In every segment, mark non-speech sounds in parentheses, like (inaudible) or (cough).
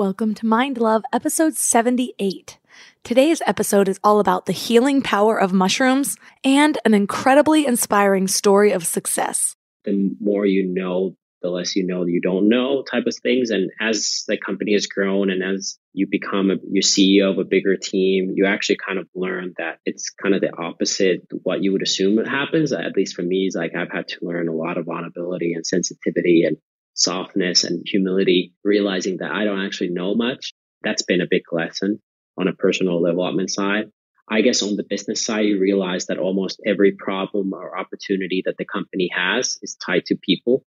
Welcome to Mind Love, episode 78. Today's episode is all about the healing power of mushrooms and an incredibly inspiring story of success. The more you know, the less you know you don't know type of things. And as the company has grown and as you become a, your CEO of a bigger team, you actually kind of learn that it's kind of the opposite what you would assume happens. At least for me, is like I've had to learn a lot of vulnerability and sensitivity and softness and humility, realizing that I don't actually know much. That's been a big lesson on a personal development side. I guess on the business side, you realize that almost every problem or opportunity that the company has is tied to people.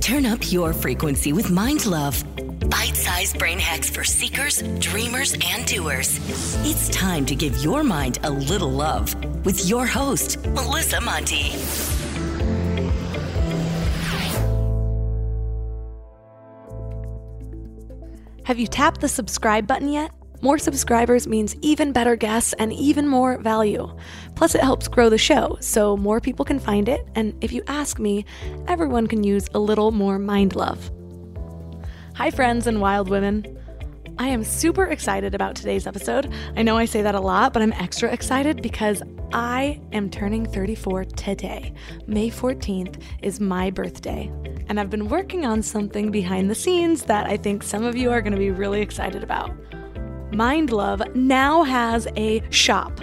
Turn up your frequency with Mind Love. Bite sized brain hacks for seekers, dreamers, and doers. It's time to give your mind a little love with your host, Melissa Monte. Have you tapped the subscribe button yet? More subscribers means even better guests and even more value. Plus, it helps grow the show so more people can find it. And if you ask me, everyone can use a little more mind love. Hi, friends and wild women. I am super excited about today's episode. I know I say that a lot, but I'm extra excited because I am turning 34 today. May 14th is my birthday. And I've been working on something behind the scenes that I think some of you are going to be really excited about. Mind Love now has a shop.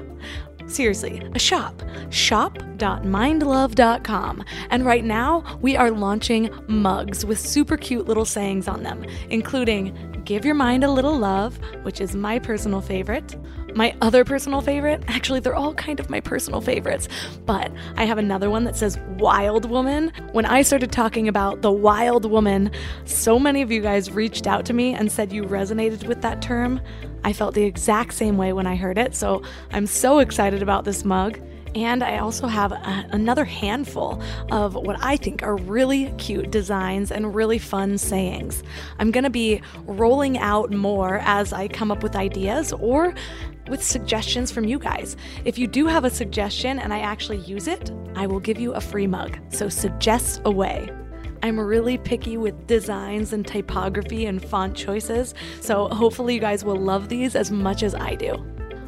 Seriously, a shop. Shop.mindlove.com. And right now, we are launching mugs with super cute little sayings on them, including Give Your Mind a Little Love, which is my personal favorite. My other personal favorite, actually, they're all kind of my personal favorites, but I have another one that says Wild Woman. When I started talking about the wild woman, so many of you guys reached out to me and said you resonated with that term. I felt the exact same way when I heard it, so I'm so excited about this mug. And I also have a, another handful of what I think are really cute designs and really fun sayings. I'm to be rolling out more as I come up with ideas or with suggestions from you guys. If you do have a suggestion and I actually use it, I will give you a free mug. So suggest away. I'm really picky with designs and typography and font choices, so hopefully you guys will love these as much as I do.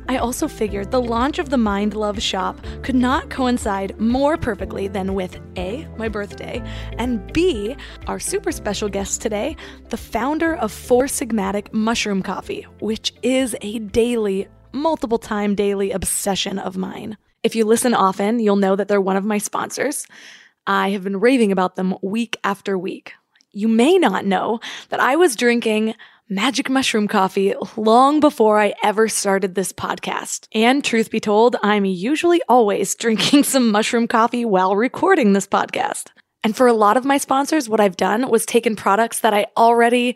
I also figured the launch of the Mind Love shop could not coincide more perfectly than with A, my birthday, and B, our super special guest today, the founder of Four Sigmatic Mushroom Coffee, which is a daily, multiple time daily obsession of mine. If you listen often, you'll know that they're one of my sponsors. I have been raving about them week after week. You may not know that I was drinking magic mushroom coffee long before I ever started this podcast. And truth be told, I'm usually always drinking (laughs) some mushroom coffee while recording this podcast. And for a lot of my sponsors, what I've done was taken products that I already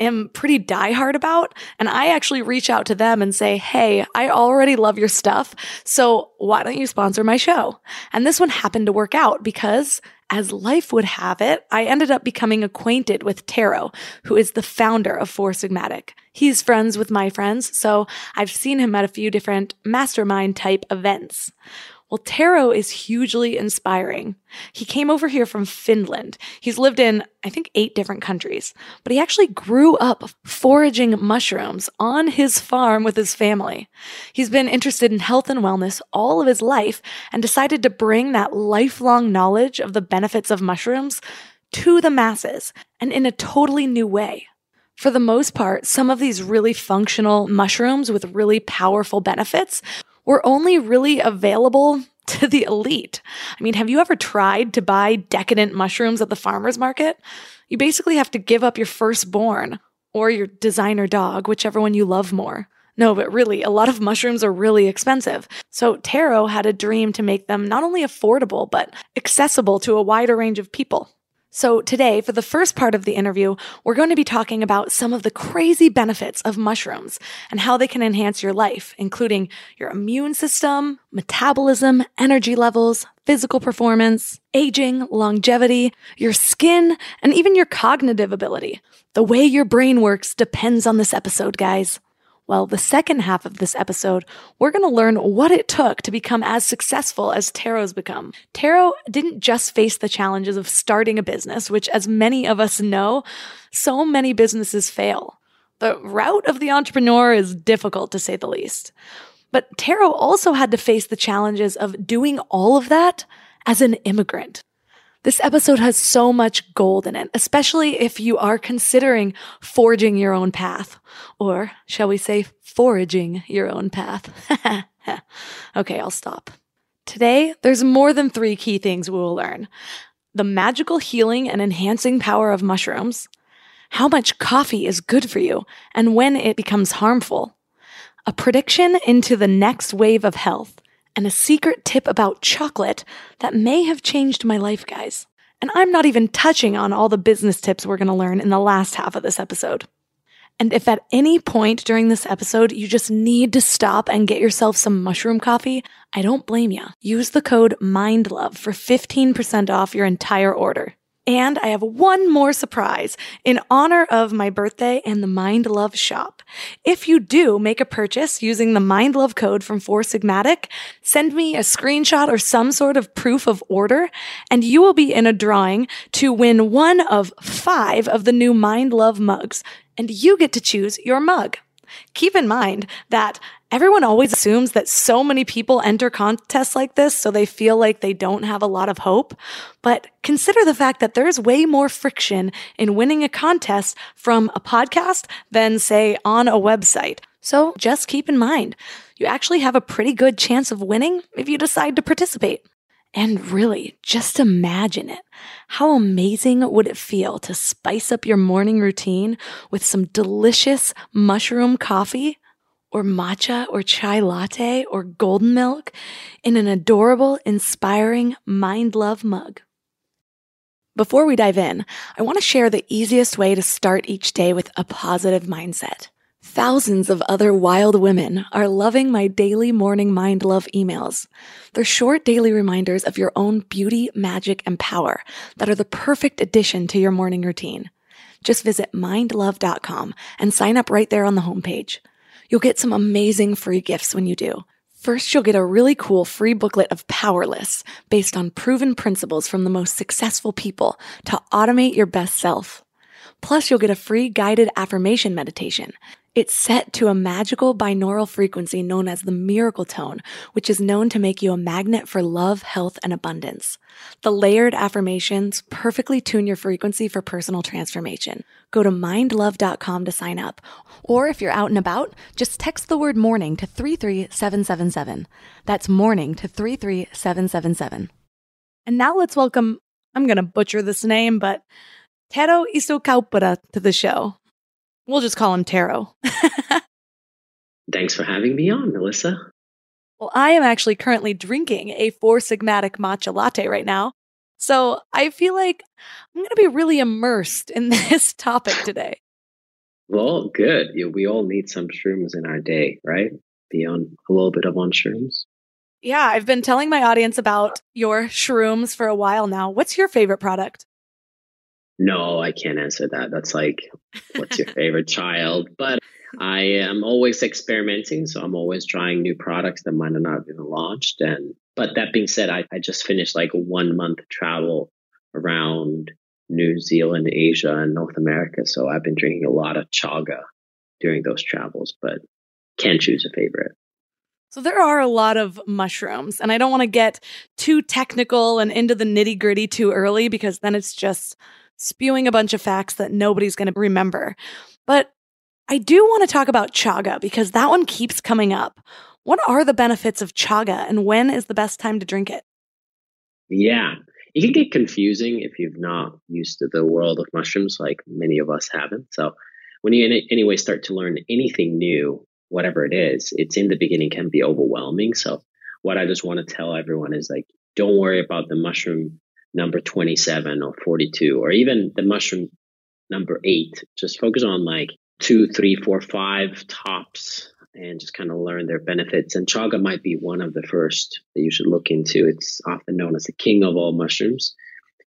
am pretty diehard about, and I actually reach out to them and say, Hey, I already love your stuff. So why don't you sponsor my show? And this one happened to work out because as life would have it, I ended up becoming acquainted with Tero, who is the founder of Four Sigmatic. He's friends with my friends, so I've seen him at a few different mastermind type events. Well, Tero is hugely inspiring. He came over here from Finland. He's lived in, I think, eight different countries, but he actually grew up foraging mushrooms on his farm with his family. He's been interested in health and wellness all of his life and decided to bring that lifelong knowledge of the benefits of mushrooms to the masses and in a totally new way. For the most part, some of these really functional mushrooms with really powerful benefits were only really available (laughs) to the elite. I mean, have you ever tried to buy decadent mushrooms at the farmer's market? You basically have to give up your firstborn or your designer dog, whichever one you love more. No, but really, a lot of mushrooms are really expensive. So Tero had a dream to make them not only affordable, but accessible to a wider range of people. So, today, for the first part of the interview, we're going to be talking about some of the crazy benefits of mushrooms and how they can enhance your life, including your immune system, metabolism, energy levels, physical performance, aging, longevity, your skin, and even your cognitive ability. The way your brain works depends on this episode, guys. Well, the second half of this episode, we're going to learn what it took to become as successful as Taro's become. Taro didn't just face the challenges of starting a business, which, as many of us know, so many businesses fail. The route of the entrepreneur is difficult to say the least. But Taro also had to face the challenges of doing all of that as an immigrant. This episode has so much gold in it, especially if you are considering forging your own path. Or, shall we say, foraging your own path. (laughs) okay, I'll stop. Today, there's more than three key things we will learn the magical healing and enhancing power of mushrooms, how much coffee is good for you, and when it becomes harmful, a prediction into the next wave of health, and a secret tip about chocolate that may have changed my life, guys. And I'm not even touching on all the business tips we're going to learn in the last half of this episode. And if at any point during this episode you just need to stop and get yourself some mushroom coffee, I don't blame you. Use the code MINDLOVE for 15% off your entire order. And I have one more surprise in honor of my birthday and the Mind Love shop. If you do make a purchase using the Mind Love code from Four Sigmatic, send me a screenshot or some sort of proof of order, and you will be in a drawing to win one of five of the new Mind Love mugs, and you get to choose your mug. Keep in mind that everyone always assumes that so many people enter contests like this, so they feel like they don't have a lot of hope. But consider the fact that there's way more friction in winning a contest from a podcast than, say, on a website. So just keep in mind, you actually have a pretty good chance of winning if you decide to participate. And really, just imagine it. How amazing would it feel to spice up your morning routine with some delicious mushroom coffee or matcha or chai latte or golden milk in an adorable, inspiring mind love mug? Before we dive in, I want to share the easiest way to start each day with a positive mindset. Thousands of other wild women are loving my daily morning mind love emails. They're short daily reminders of your own beauty, magic, and power that are the perfect addition to your morning routine. Just visit mindlove.com and sign up right there on the homepage. You'll get some amazing free gifts when you do. First, you'll get a really cool free booklet of Powerless based on proven principles from the most successful people to automate your best self. Plus, you'll get a free guided affirmation meditation it's set to a magical binaural frequency known as the miracle tone, which is known to make you a magnet for love, health, and abundance. The layered affirmations perfectly tune your frequency for personal transformation. Go to mindlove.com to sign up. Or if you're out and about, just text the word morning to 33777. That's morning to 33777. And now let's welcome, I'm going to butcher this name, but Tero Isokauppila to the show. We'll just call him Taro. (laughs) Thanks for having me on, Melissa. Well, I am actually currently drinking a Four Sigmatic matcha latte right now. So I feel like I'm going to be really immersed in (laughs) this topic today. Well, good. we all need some shrooms in our day, right? Be on a little bit of on shrooms. Yeah, I've been telling my audience about your shrooms for a while now. What's your favorite product? No, I can't answer that. That's like, what's your favorite child? But I am always experimenting, so I'm always trying new products that might have not been launched. And but that being said, I, I just finished like a one month travel around New Zealand, Asia, and North America. So I've been drinking a lot of chaga during those travels, but can't choose a favorite. So there are a lot of mushrooms, and I don't want to get too technical and into the nitty gritty too early because then it's just spewing a bunch of facts that nobody's going to remember. But I do want to talk about chaga because that one keeps coming up. What are the benefits of chaga and when is the best time to drink it? Yeah, it can get confusing if you've not used to the world of mushrooms like many of us haven't. So when you anyway start to learn anything new, whatever it is, it's in the beginning can be overwhelming. So what I just want to tell everyone is like, don't worry about the mushroom number 27 or 42, or even the mushroom number eight. Just focus on like two, three, four, five tops and just kind of learn their benefits. And chaga might be one of the first that you should look into. It's often known as the king of all mushrooms.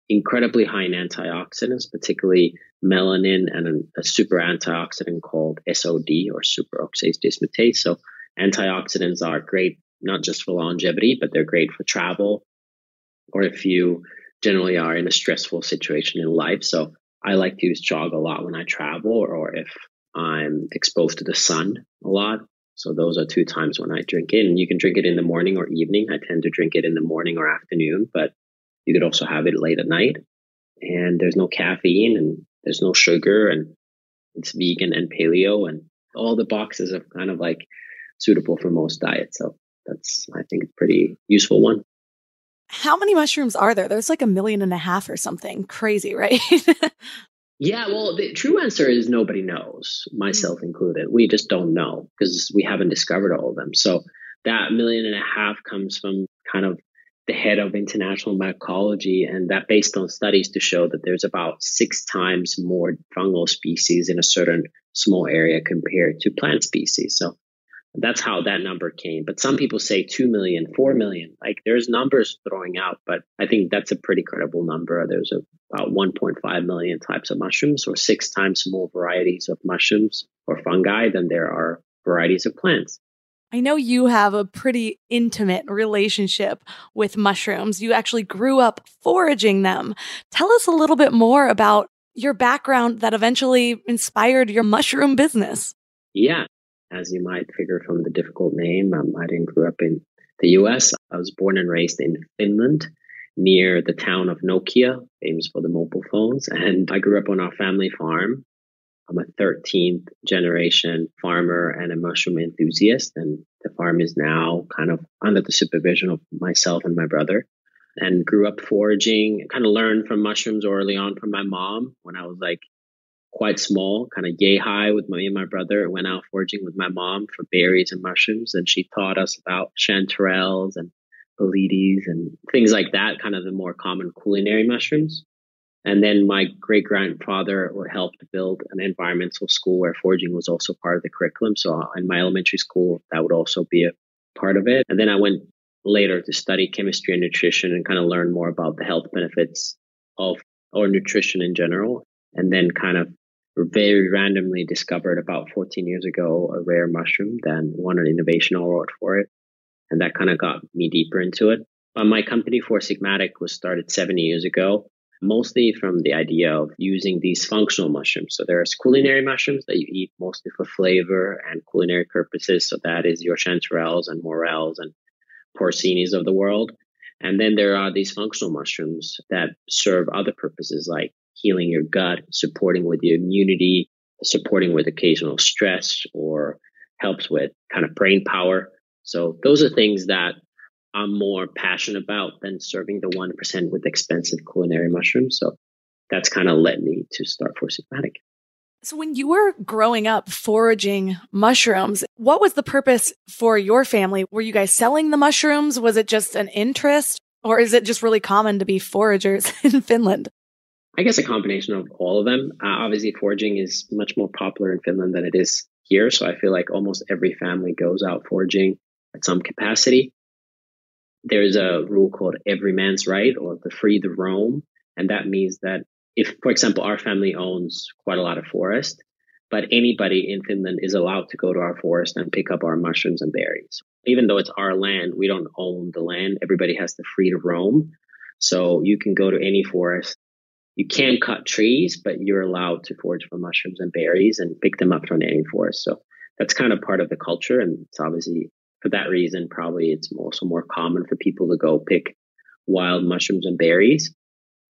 Incredibly high in antioxidants, particularly melanin and a, super antioxidant called SOD or superoxide dismutase. So antioxidants are great not just for longevity, but they're great for travel or if you generally are in a stressful situation in life. So I like to use chaga a lot when I travel or, or if I'm exposed to the sun a lot. So those are two times when I drink it. And you can drink it in the morning or evening. I tend to drink it in the morning or afternoon, but you could also have it late at night. And there's no caffeine and there's no sugar and it's vegan and paleo and all the boxes are kind of like suitable for most diets. So that's, I think, a pretty useful one. How many mushrooms are there? There's like a million and a half or something crazy, right? (laughs) yeah, well, the true answer is nobody knows, myself mm. included. We just don't know because we haven't discovered all of them. So that million and a half comes from kind of the head of international mycology, and that based on studies to show that there's about six times more fungal species in a certain small area compared to plant species. So that's how that number came. But some people say 2 million, 4 million. Like there's numbers throwing out, but I think that's a pretty credible number. There's about 1.5 million types of mushrooms, or six times more varieties of mushrooms or fungi than there are varieties of plants. I know you have a pretty intimate relationship with mushrooms. You actually grew up foraging them. Tell us a little bit more about your background that eventually inspired your mushroom business. Yeah as you might figure from the difficult name. Um, I didn't grow up in the US. I was born and raised in Finland near the town of Nokia, famous for the mobile phones. And I grew up on our family farm. I'm a 13th generation farmer and a mushroom enthusiast. And the farm is now kind of under the supervision of myself and my brother. And grew up foraging, kind of learned from mushrooms early on from my mom when I was like quite small, kind of yay high with me and my brother. Went out foraging with my mom for berries and mushrooms, and she taught us about chanterelles and boletes and things like that, kind of the more common culinary mushrooms. And then my great grandfather helped build an environmental school where foraging was also part of the curriculum. So uh, in my elementary school, that would also be a part of it. And then I went later to study chemistry and nutrition and kind of learn more about the health benefits of or nutrition in general. And then kind of very randomly discovered about 14 years ago a rare mushroom, then won an innovation award for it. And that kind of got me deeper into it. But my company, Four Sigmatic, was started seven years ago, mostly from the idea of using these functional mushrooms. So there's culinary mushrooms that you eat mostly for flavor and culinary purposes. So that is your chanterelles and morels and porcinis of the world. And then there are these functional mushrooms that serve other purposes like healing your gut, supporting with your immunity, supporting with occasional stress, or helps with kind of brain power. So those are things that I'm more passionate about than serving the 1% with expensive culinary mushrooms. So that's kind of led me to start Four Sigmatic. So when you were growing up foraging mushrooms, what was the purpose for your family? Were you guys selling the mushrooms? Was it just an interest? Or is it just really common to be foragers (laughs) in Finland? I guess a combination of all of them. Uh, obviously, foraging is much more popular in Finland than it is here. So I feel like almost every family goes out foraging at some capacity. There's a rule called every man's right or the free to roam. And that means that if, for example, our family owns quite a lot of forest, but anybody in Finland is allowed to go to our forest and pick up our mushrooms and berries. Even though it's our land, we don't own the land. Everybody has the free to roam. So you can go to any forest you can cut trees, but you're allowed to forage for mushrooms and berries and pick them up from any forest. So that's kind of part of the culture. And it's obviously for that reason, probably it's also more common for people to go pick wild mushrooms and berries.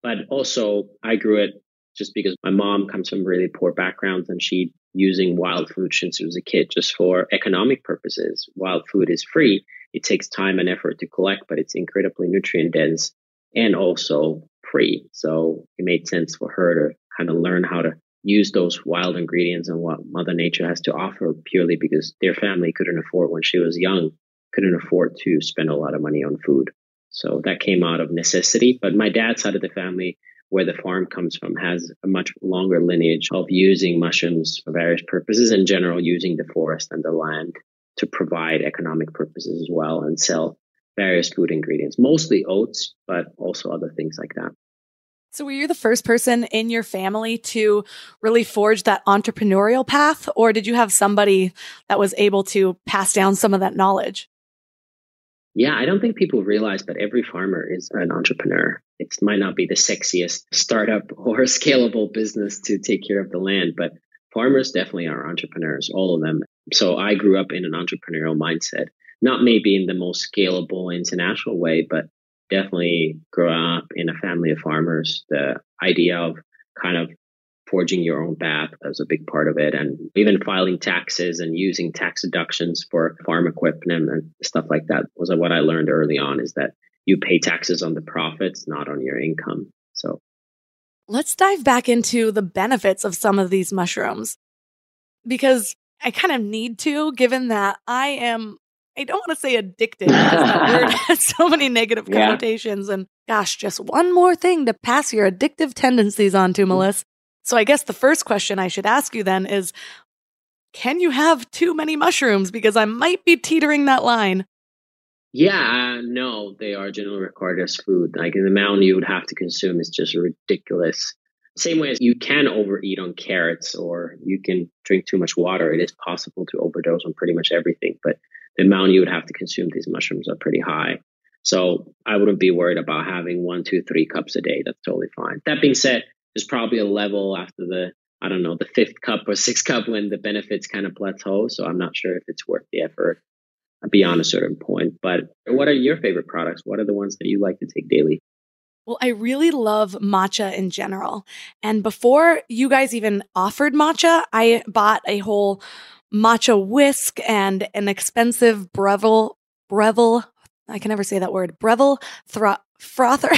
But also I grew it just because my mom comes from really poor backgrounds and she using wild food since she was a kid just for economic purposes. Wild food is free. It takes time and effort to collect, but it's incredibly nutrient dense and also free. So it made sense for her to kind of learn how to use those wild ingredients and what Mother Nature has to offer purely because their family couldn't afford when she was young, couldn't afford to spend a lot of money on food. So that came out of necessity. But my dad's side of the family, where the farm comes from, has a much longer lineage of using mushrooms for various purposes, in general, using the forest and the land to provide economic purposes as well and sell various food ingredients, mostly oats, but also other things like that. So, were you the first person in your family to really forge that entrepreneurial path, or did you have somebody that was able to pass down some of that knowledge? Yeah, I don't think people realize, but every farmer is an entrepreneur. It might not be the sexiest startup or (laughs) scalable business to take care of the land, but farmers definitely are entrepreneurs, all of them. So I grew up in an entrepreneurial mindset, not maybe in the most scalable international way, but definitely grew up in a family of farmers. The idea of kind of forging your own path was a big part of it. And even filing taxes and using tax deductions for farm equipment and stuff like that was what I learned early on is that you pay taxes on the profits, not on your income. So let's dive back into the benefits of some of these mushrooms because I kind of need to, given that I am I don't want to say addicted because that word has so many negative connotations. Yeah. And gosh, just one more thing to pass your addictive tendencies on to, mm. Melissa. So I guess the first question I should ask you then is can you have too many mushrooms? Because I might be teetering that line. Yeah, uh, no, they are generally regarded as food. Like the amount you would have to consume is just ridiculous. Same way as you can overeat on carrots or you can drink too much water. It is possible to overdose on pretty much everything, but amount you would have to consume these mushrooms are pretty high. So I wouldn't be worried about having one, two, three cups a day. That's totally fine. That being said, there's probably a level after the I don't know the fifth cup or (laughs) sixth cup when the benefits kind of plateau. So I'm not sure if it's worth the effort beyond a certain point. But what are your favorite products? What are the ones that you like to take daily? Well, I really love matcha in general. And before you guys even offered matcha, I bought a whole matcha whisk and an expensive Breville, Breville, I can never say that word, Breville frother.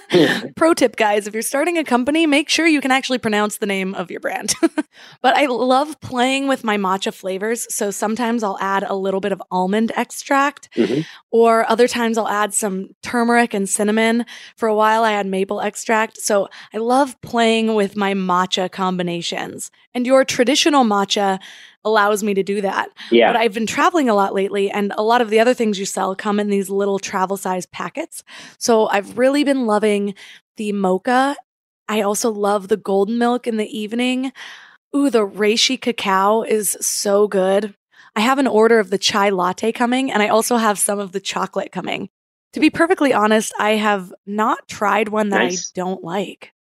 (laughs) Pro tip, guys, if you're starting a company, make sure you can actually pronounce the name of your brand. (laughs) but I love playing with my matcha flavors. So sometimes I'll add a little bit of almond extract, mm-hmm. or other times I'll add some turmeric and cinnamon. For a while, I had maple extract. So I love playing with my matcha combinations. And your traditional matcha allows me to do that. Yeah. But I've been traveling a lot lately, and a lot of the other things you sell come in these little travel size packets. So I've really been loving the mocha. I also love the golden milk in the evening. Ooh, the reishi cacao is so good. I have an order of the chai latte coming, and I also have some of the chocolate coming. To be perfectly honest, I have not tried one that nice. I don't like.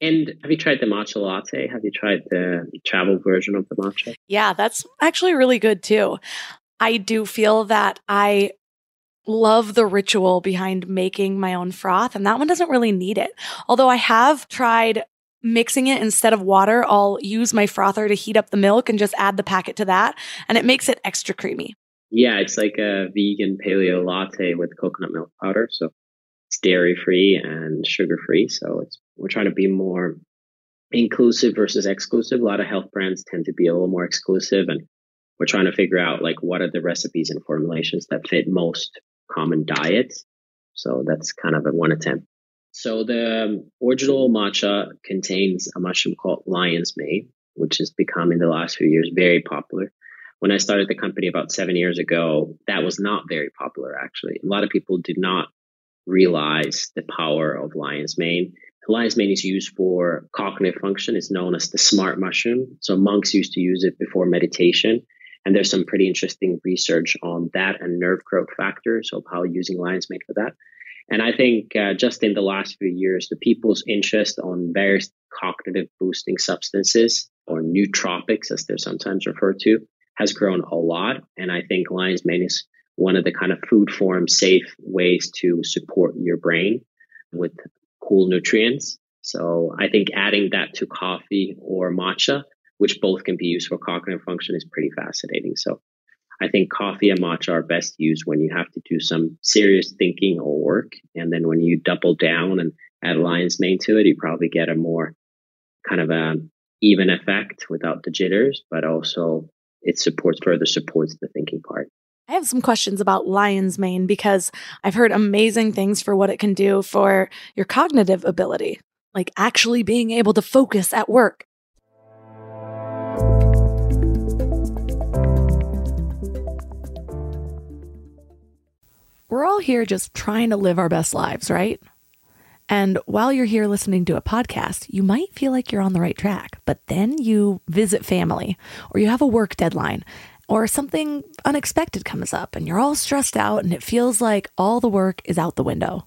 And have you tried the matcha latte? Have you tried the travel version of the matcha? Yeah, that's actually really good too. I do feel that I love the ritual behind making my own froth, and that one doesn't really need it. Although I have tried mixing it instead of water, I'll use my frother to heat up the milk and just add the packet to that, and it makes it extra creamy. Yeah, it's like a vegan paleo latte with coconut milk powder. So it's dairy free and sugar free. So it's we're trying to be more inclusive versus exclusive. A lot of health brands tend to be a little more exclusive, and we're trying to figure out like what are the recipes and formulations that fit most common diets. So that's kind of a one attempt. So the original matcha contains a mushroom called lion's mane, which has become in the last few years very popular. When I started the company about seven years ago, that was not very popular actually. A lot of people did not realize the power of lion's mane. Lion's mane is used for cognitive function. It's known as the smart mushroom. So monks used to use it before meditation. And there's some pretty interesting research on that and nerve growth factors of how using lion's mane for that. And I think uh, just in the last few years, the people's interest on various cognitive boosting substances or nootropics, as they're sometimes referred to, has grown a lot. And I think lion's mane is one of the kind of food form safe ways to support your brain with cool nutrients. So I think adding that to coffee or matcha, which both can be used for cognitive function, is pretty fascinating. So I think coffee and matcha are best used when you have to do some serious thinking or work. And then when you double down and add lion's mane to it, you probably get a more kind of a even effect without the jitters, but also it supports further supports the thinking part. I have some questions about lion's mane because I've heard amazing things for what it can do for your cognitive ability, like actually being able to focus at work. We're all here just trying to live our best lives, right? And while you're here listening to a podcast, you might feel like you're on the right track, but then you visit family or you have a work deadline or something unexpected comes up and you're all stressed out and it feels like all the work is out the window.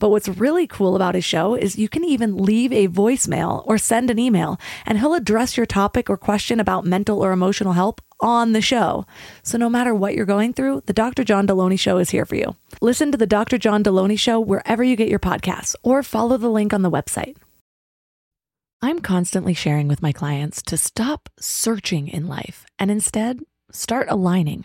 But what's really cool about his show is you can even leave a voicemail or send an email, and he'll address your topic or question about mental or emotional help on the show. So no matter what you're going through, the Dr. John Delony Show is here for you. Listen to the Dr. John Delony Show wherever you get your podcasts or follow the link on the website. I'm constantly sharing with my clients to stop searching in life and instead start aligning.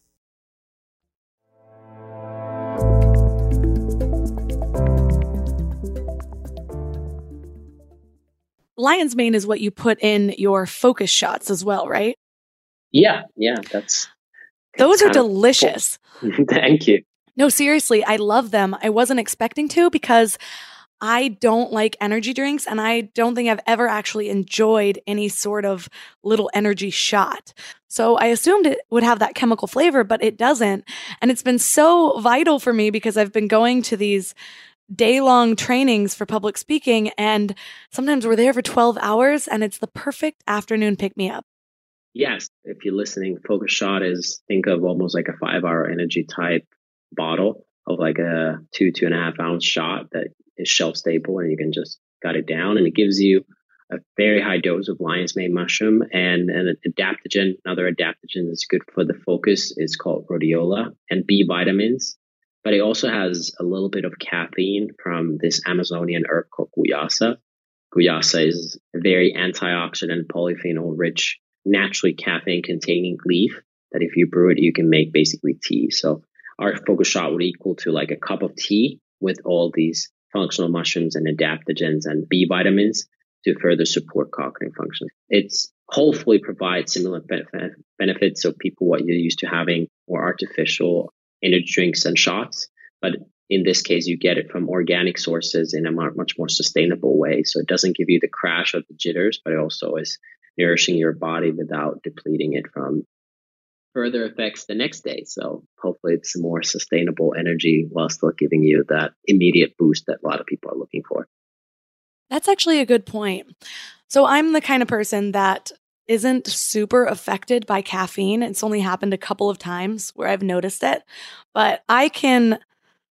Lion's mane is what you put in your focus shots as well, right? Yeah, yeah, that's those are delicious. (laughs) Thank you. No, seriously, I love them. I wasn't expecting to because I don't like energy drinks and I don't think I've ever actually enjoyed any sort of little energy shot. So I assumed it would have that chemical flavor, but it doesn't. And it's been so vital for me because I've been going to these day long trainings for public speaking. And sometimes we're there for 12 hours and it's the perfect afternoon pick me up. Yes. If you're listening, Focus Shot is think of almost like a five hour energy type bottle of like a two, two and a half ounce shot that is shelf stable and you can just gut it down. And it gives you a very high dose of lion's mane mushroom and an adaptogen. Another adaptogen that's good for the focus is called rhodiola and B vitamins but it also has a little bit of caffeine from this Amazonian herb called guayusa. Guayusa is a very antioxidant, polyphenol rich, naturally caffeine containing leaf that if you brew it, you can make basically tea. So our focus shot would equal to like a cup of tea with all these functional mushrooms and adaptogens and B vitamins to further support cognitive function. It's hopefully provides similar benefits. So people what you're used to having more artificial energy drinks and shots. But in this case, you get it from organic sources in a much more sustainable way. So it doesn't give you the crash or the jitters, but it also is nourishing your body without depleting it from further effects the next day. So hopefully it's more sustainable energy while still giving you that immediate boost that a lot of people are looking for. That's actually a good point. So I'm the kind of person that isn't super affected by caffeine. It's only happened a couple of times where I've noticed it, but I can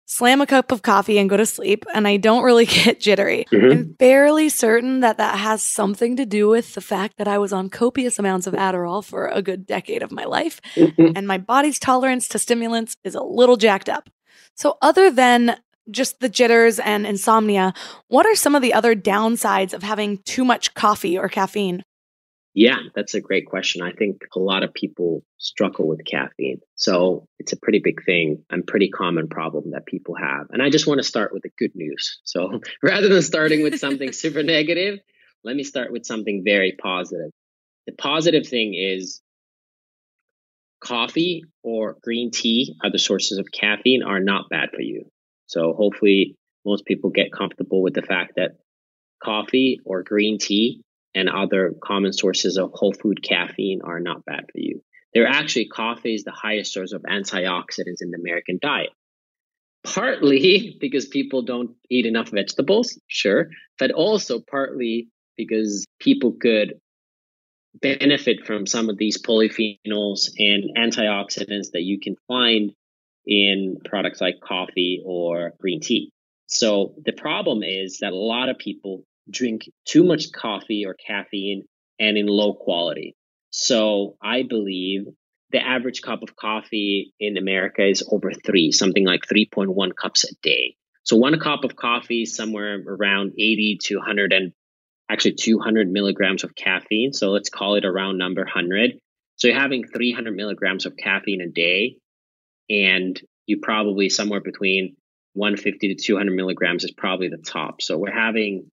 slam a cup of coffee and go to sleep and I don't really (laughs) get jittery. Mm-hmm. I'm fairly certain that that has something to do with the fact that I was on copious amounts of Adderall for a good decade of my life mm-hmm. and my body's tolerance to stimulants is a little jacked up. So other than just the jitters and insomnia, what are some of the other downsides of having too much coffee or caffeine? Yeah, that's a great question. I think a lot of people struggle with caffeine. So it's a pretty big thing and pretty common problem that people have. And I just want to start with the good news. So (laughs) rather than starting with something (laughs) super negative, let me start with something very positive. The positive thing is coffee or green tea, other sources of caffeine, are not bad for you. So hopefully most people get comfortable with the fact that coffee or green tea and other common sources of whole food caffeine are not bad for you. They're actually coffee is the highest source of antioxidants in the American diet. Partly (laughs) because people don't eat enough vegetables, sure, but also partly because people could benefit from some of these polyphenols and antioxidants that you can find in products like coffee or green tea. So the problem is that a lot of people drink too much coffee or caffeine and in low quality. So I believe the average cup of coffee in America is over three, something like 3.1 cups a day. So one cup of coffee is somewhere around 80 to 100 and actually 200 milligrams of caffeine. So let's call it around number 100. So you're having 300 milligrams of caffeine a day, and you probably somewhere between 150 to 200 milligrams is probably the top. So we're having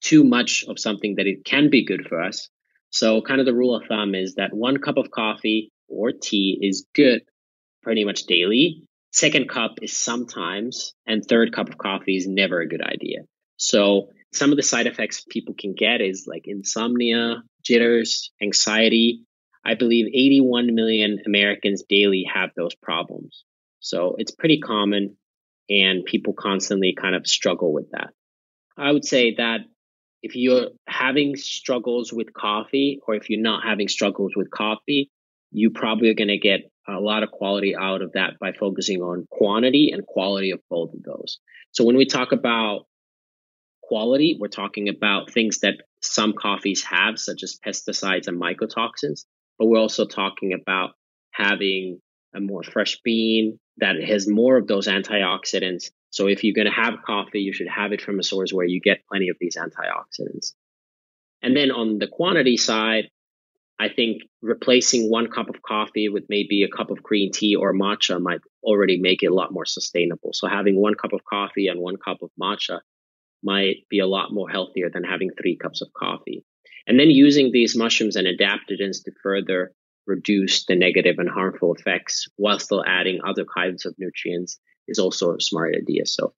too much of something that it can be good for us. So, kind of the rule of thumb is that one cup of coffee or tea is good pretty much daily. Second cup is sometimes, and third cup of coffee is never a good idea. So, some of the side effects people can get is like insomnia, jitters, anxiety. I believe 81 million Americans daily have those problems. So, it's pretty common, and people constantly kind of struggle with that. I would say that if you're having struggles with coffee or if you're not having struggles with coffee, you probably are going to get a lot of quality out of that by focusing on quantity and quality of both of those. So when we talk about quality, we're talking about things that some coffees have, such as pesticides and mycotoxins, but we're also talking about having a more fresh bean that has more of those antioxidants so if you're going to have coffee, you should have it from a source where you get plenty of these antioxidants. And then on the quantity side, I think replacing one cup of coffee with maybe a cup of green tea or matcha might already make it a lot more sustainable. So having one cup of coffee and one cup of matcha might be a lot more healthier than having three cups of coffee. And then using these mushrooms and adaptogens to further reduce the negative and harmful effects while still adding other kinds of nutrients is also a smart idea. So,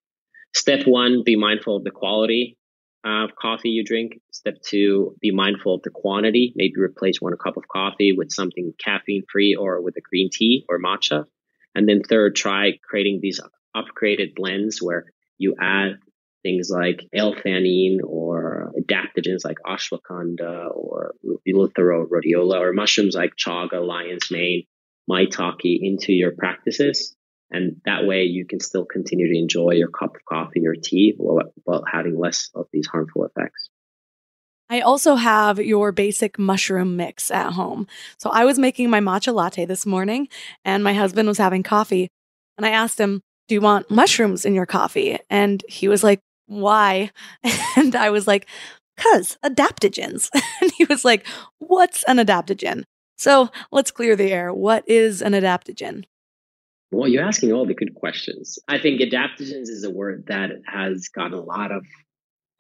step one, be mindful of the quality of coffee you drink. Step two, be mindful of the quantity. Maybe replace one cup of coffee with something caffeine free or with a green tea or matcha. And then third, try creating these upgraded blends where you add things like L-theanine or adaptogens like ashwagandha or eleuthero rhodiola or mushrooms like chaga, lion's mane, maitake into your practices. And that way you can still continue to enjoy your cup of coffee or tea while, having less of these harmful effects. I also have your basic mushroom mix at home. So I was making my matcha latte this morning and my husband was having coffee. And I asked him, Do you want mushrooms in your coffee? And he was like, Why? (laughs) And I was like, Cuz adaptogens. (laughs) And he was like, What's an adaptogen? So let's clear the air. What is an adaptogen? Well, you're asking all the good questions. I think adaptogens is a word that has gotten a lot of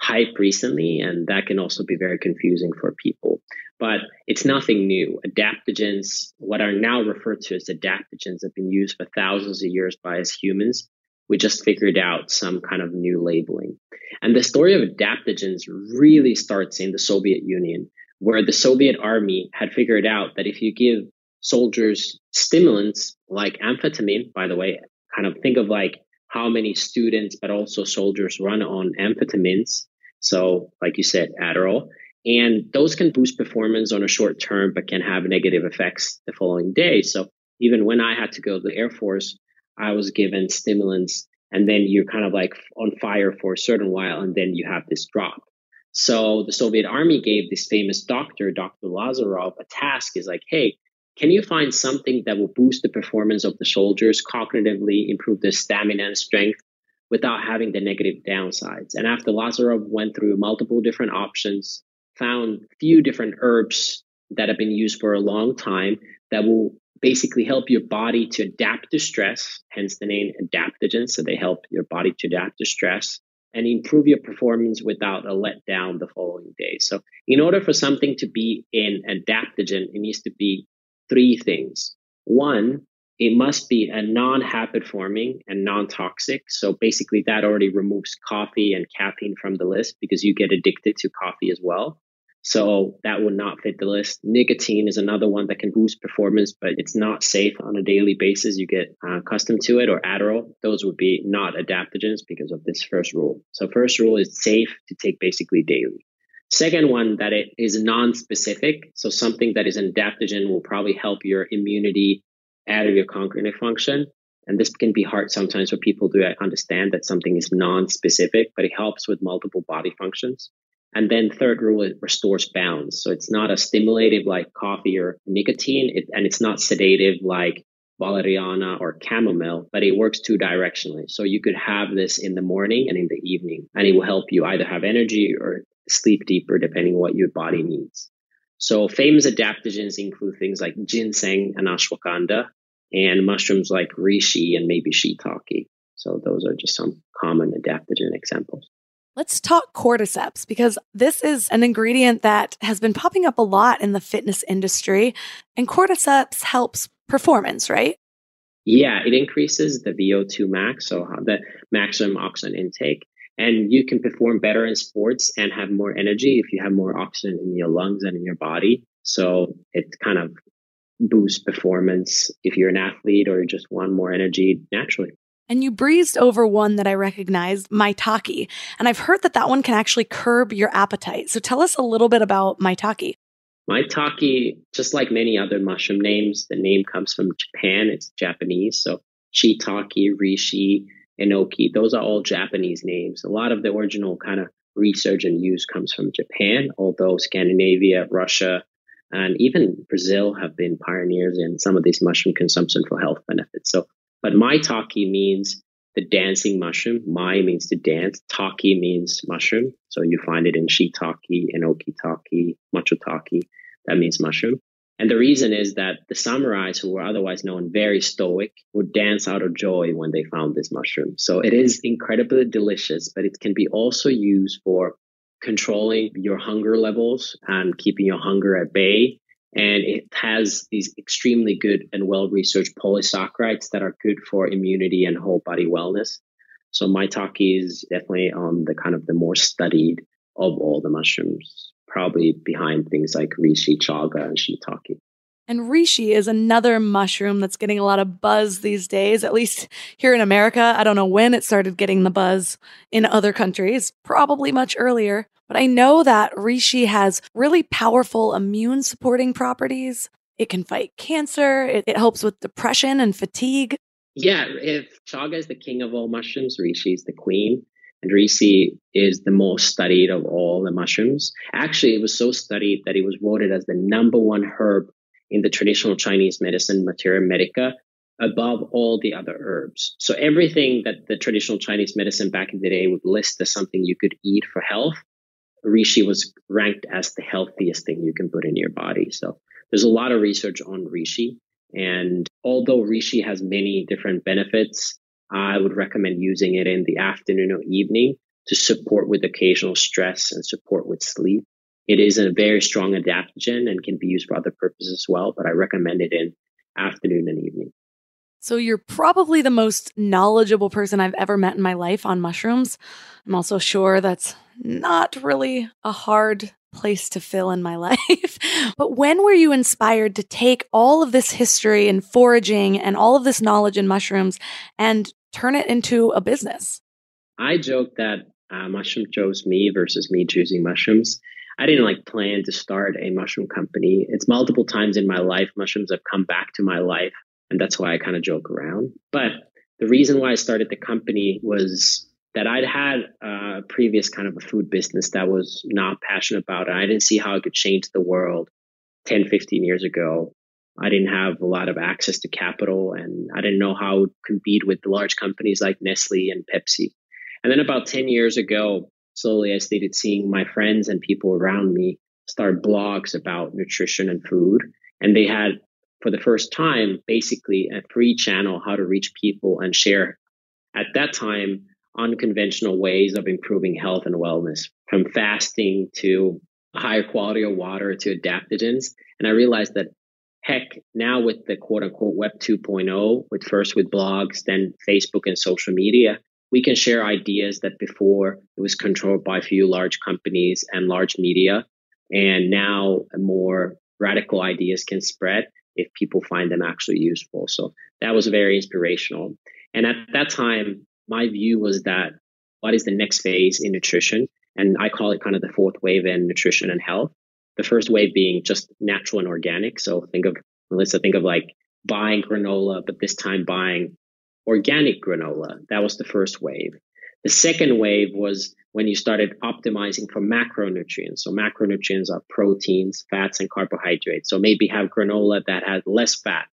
hype recently, and that can also be very confusing for people. But it's nothing new. Adaptogens, what are now referred to as adaptogens, have been used for thousands of years by us humans. We just figured out some kind of new labeling. And the story of adaptogens really starts in the Soviet Union, where the Soviet army had figured out that if you give soldiers stimulants like amphetamine, by the way, kind of think of like how many students, but also soldiers run on amphetamines. So, like you said, Adderall. And those can boost performance on a short term, but can have negative effects the following day. So even when I had to go to the Air Force, I was given stimulants and then you're kind of like on fire for a certain while and then you have this drop. So the Soviet army gave this famous doctor, Dr. Lazarov, a task is like, hey, can you find something that will boost the performance of the soldiers cognitively, improve their stamina and strength without having the negative downsides? And after Lazarev went through multiple different options, found few different herbs that have been used for a long time that will basically help your body to adapt to stress, hence the name adaptogens. So they help your body to adapt to stress and improve your performance without a letdown the following day. So in order for something to be an adaptogen, it needs to be three things. One, it must be a non-habit forming and non-toxic. So basically that already removes coffee and caffeine from the list because you get addicted to coffee as well. So that would not fit the list. Nicotine is another one that can boost performance, but it's not safe on a daily basis. You get uh, accustomed to it or Adderall. Those would be not adaptogens because of this first rule. So first rule is safe to take basically daily. Second one that it is non-specific. So something that is an adaptogen will probably help your immunity out of your cognitive function. And this can be hard sometimes for people to understand that something is non-specific, but it helps with multiple body functions. And then third rule, it restores balance. So it's not a stimulative like coffee or nicotine, it, and it's not sedative like valeriana or chamomile, but it works two directionally. So you could have this in the morning and in the evening, and it will help you either have energy or sleep deeper, depending on what your body needs. So famous adaptogens include things like ginseng and ashwagandha, and mushrooms like reishi and maybe shiitake. So those are just some common adaptogen examples. Let's talk cordyceps because this is an ingredient that has been popping up a lot in the fitness industry. And cordyceps helps performance, right? Yeah, it increases the VO2 max, so the maximum oxygen intake. And you can perform better in sports and have more energy if you have more oxygen in your lungs and in your body. So it kind of boosts performance if you're an athlete or you just want more energy naturally. And you breezed over one that I recognized, maitake. And I've heard that that one can actually curb your appetite. So tell us a little bit about maitake. Maitake, just like many other mushroom names, the name comes from Japan. It's Japanese. So shiitake, reishi, enoki, those are all Japanese names. A lot of the original kind of research and use comes from Japan, although Scandinavia, Russia, and even Brazil have been pioneers in some of these mushroom consumption for health benefits. So but maitake means the dancing mushroom. Mai means to dance. Taki means mushroom. So you find it in shiitake, enoki taki, matsutake. That means mushroom. And the reason is that the samurais who were otherwise known very stoic would dance out of joy when they found this mushroom. So it is incredibly delicious, but it can be also used for controlling your hunger levels and keeping your hunger at bay and it has these extremely good and well researched polysaccharides that are good for immunity and whole body wellness. So maitake is definitely on the kind of the more studied of all the mushrooms, probably behind things like reishi, chaga, and shiitake. And reishi is another mushroom that's getting a lot of buzz these days, at least here in America. I don't know when it started getting the buzz in other countries, probably much earlier. But I know that reishi has really powerful immune supporting properties. It can fight cancer, it, it helps with depression and fatigue. Yeah, if chaga is the king of all mushrooms, reishi is the queen. And reishi is the most studied of all the mushrooms. Actually, it was so studied that it was voted as the number one herb in the traditional Chinese medicine, Materia Medica, above all the other herbs. So everything that the traditional Chinese medicine back in the day would list as something you could eat for health reishi was ranked as the healthiest thing you can put in your body. So there's a lot of research on reishi. And although reishi has many different benefits, I would recommend using it in the afternoon or evening to support with occasional stress and support with sleep. It is a very strong adaptogen and can be used for other purposes as well, but I recommend it in afternoon and evening. So you're probably the most knowledgeable person I've ever met in my life on mushrooms. I'm also sure that's not really a hard place to fill in my (laughs) life. but when were you inspired to take all of this history and foraging and all of this knowledge in mushrooms and turn it into a business? I joke that uh, mushroom chose me versus me choosing mushrooms. I didn't like plan to start a mushroom company. It's multiple times in my life, mushrooms have come back to my life. And that's why I kind of joke around. But the reason why I started the company was that I'd had a previous kind of a food business that was not passionate about it. I didn't see how it could change the world 10, 15 years ago. I didn't have a lot of access to capital and I didn't know how to compete with the large companies like Nestle and Pepsi. And then about 10 years ago, slowly I started seeing my friends and people around me start blogs about nutrition and food. And they had, for the first time, basically a free channel how to reach people and share at that time unconventional ways of improving health and wellness from fasting to higher quality of water to adaptogens. And I realized that heck, now with the quote unquote web 2.0, with first with blogs, then Facebook and social media, we can share ideas that before it was controlled by a few large companies and large media. And now more radical ideas can spread if people find them actually useful. So that was very inspirational. And at that time, my view was that what is the next phase in nutrition? And I call it kind of the fourth wave in nutrition and health. The first wave being just natural and organic. So think of, Melissa, think of like buying granola, but this time buying organic granola. That was the first wave. The second wave was when you started optimizing for macronutrients. So macronutrients are proteins, fats, and carbohydrates. So maybe have granola that had less fat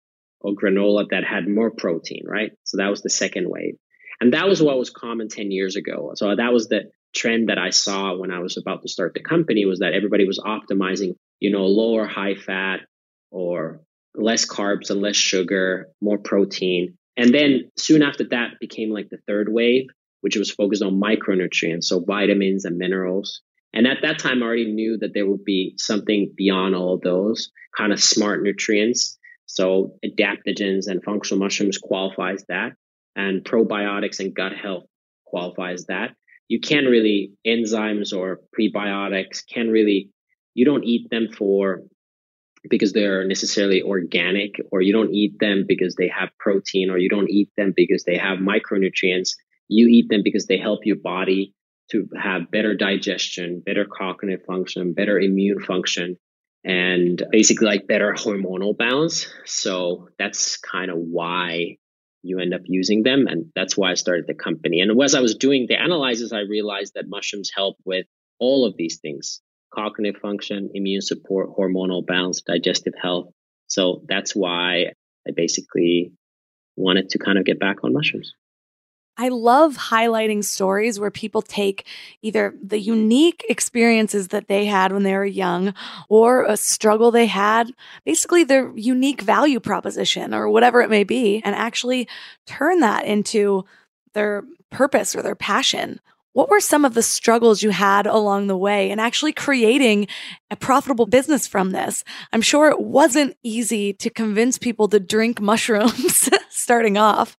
or granola that had more protein, right? So that was the second wave. And that was what was common 10 years ago. So that was the trend that I saw when I was about to start the company was that everybody was optimizing, you know, lower high fat or less carbs and less sugar, more protein. And then soon after that became like the third wave, which was focused on micronutrients, so vitamins and minerals. And at that time, I already knew that there would be something beyond all of those kind of smart nutrients. So adaptogens and functional mushrooms qualifies that, and probiotics and gut health qualifies that. You can't really enzymes or prebiotics can really you don't eat them for because they're necessarily organic or you don't eat them because they have protein or you don't eat them because they have micronutrients. You eat them because they help your body to have better digestion better cognitive function better immune function and basically like better hormonal balance. So that's kind of why you end up using them and that's why i started the company and as i was doing the analyzes, i realized that mushrooms help with all of these things cognitive function, immune support, hormonal balance, digestive health. So that's why I basically wanted to kind of get back on mushrooms. I love highlighting stories where people take either the unique experiences that they had when they were young or a struggle they had, basically their unique value proposition or whatever it may be, and actually turn that into their purpose or their passion what were some of the struggles you had along the way and actually creating a profitable business from this? I'm sure it wasn't easy to convince people to drink (laughs) mushrooms starting off.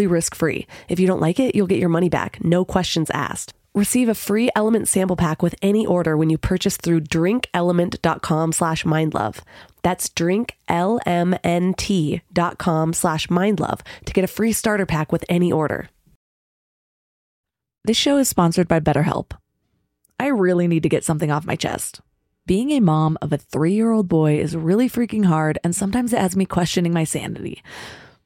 risk free. If you don't like it, you'll get your money back, no questions asked. Receive a free Element sample pack with any order when you purchase through drinkelement.com slash mindlove. That's drinklmnt.com slash mindlove to get a free starter pack with any order. This show is sponsored by BetterHelp. I really need to get something off my chest. Being a mom of a three year old boy is really freaking hard, and sometimes it has me questioning my sanity.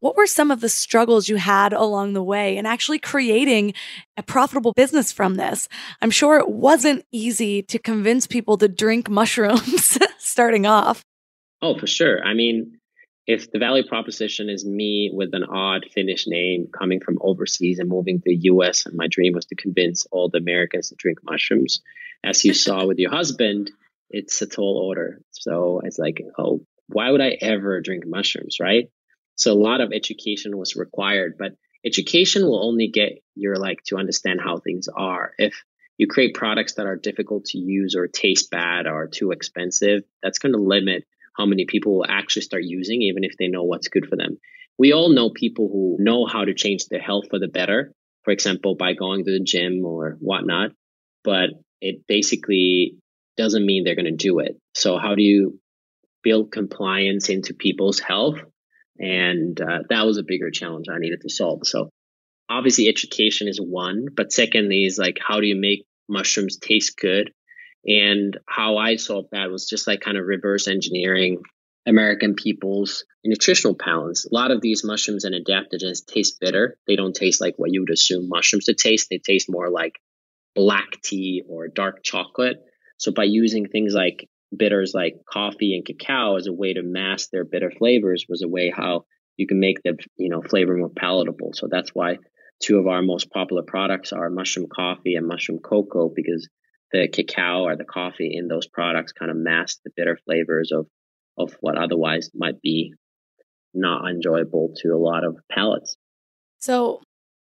What were some of the struggles you had along the way in actually creating a profitable business from this? I'm sure it wasn't easy to convince people to drink mushrooms (laughs) starting off. Oh, for sure. I mean, if the value proposition is me with an odd Finnish name coming from overseas and moving to the US, and my dream was to convince all the Americans to drink mushrooms, as you saw with your husband, it's a tall order. So it's like, oh, why would I ever drink mushrooms, right? So a lot of education was required, but education will only get your like to understand how things are. If you create products that are difficult to use or taste bad or too expensive, that's going to limit how many people will actually start using, even if they know what's good for them. We all know people who know how to change their health for the better, for example, by going to the gym or whatnot, but it basically doesn't mean they're going to do it. So, how do you build compliance into people's health and uh, that was a bigger challenge I needed to solve. So obviously education is one, but secondly is like, how do you make mushrooms taste good? And how I solved that was just like kind of reverse engineering American people's nutritional balance. A lot of these mushrooms and adaptogens taste bitter. They don't taste like what you would assume mushrooms to taste. They taste more like black tea or dark chocolate. So by using things like bitters like coffee and cacao as a way to mask their bitter flavors was a way how you can make the you know flavor more palatable. So that's why two of our most popular products are mushroom coffee and mushroom cocoa because the cacao or the coffee in those products kind of mask the bitter flavors of of what otherwise might be not enjoyable to a lot of palates. So,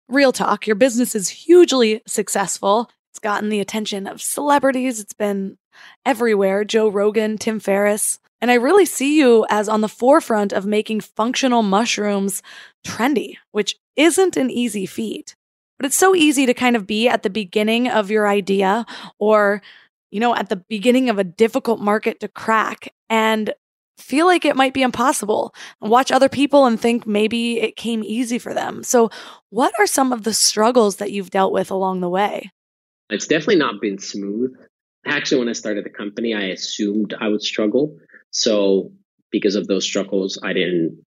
real talk, your business is hugely successful. It's gotten the attention of celebrities. It's been everywhere Joe Rogan, Tim Ferriss. And I really see you as on the forefront of making functional mushrooms trendy, which isn't an easy feat. But it's so easy to kind of be at the beginning of your idea or, you know, at the beginning of a difficult market to crack and feel like it might be impossible. Watch other people and think maybe it came easy for them. So, what are some of the struggles that you've dealt with along the way? It's definitely not been smooth actually when I started the company, I assumed I would struggle. So because of those struggles, I didn't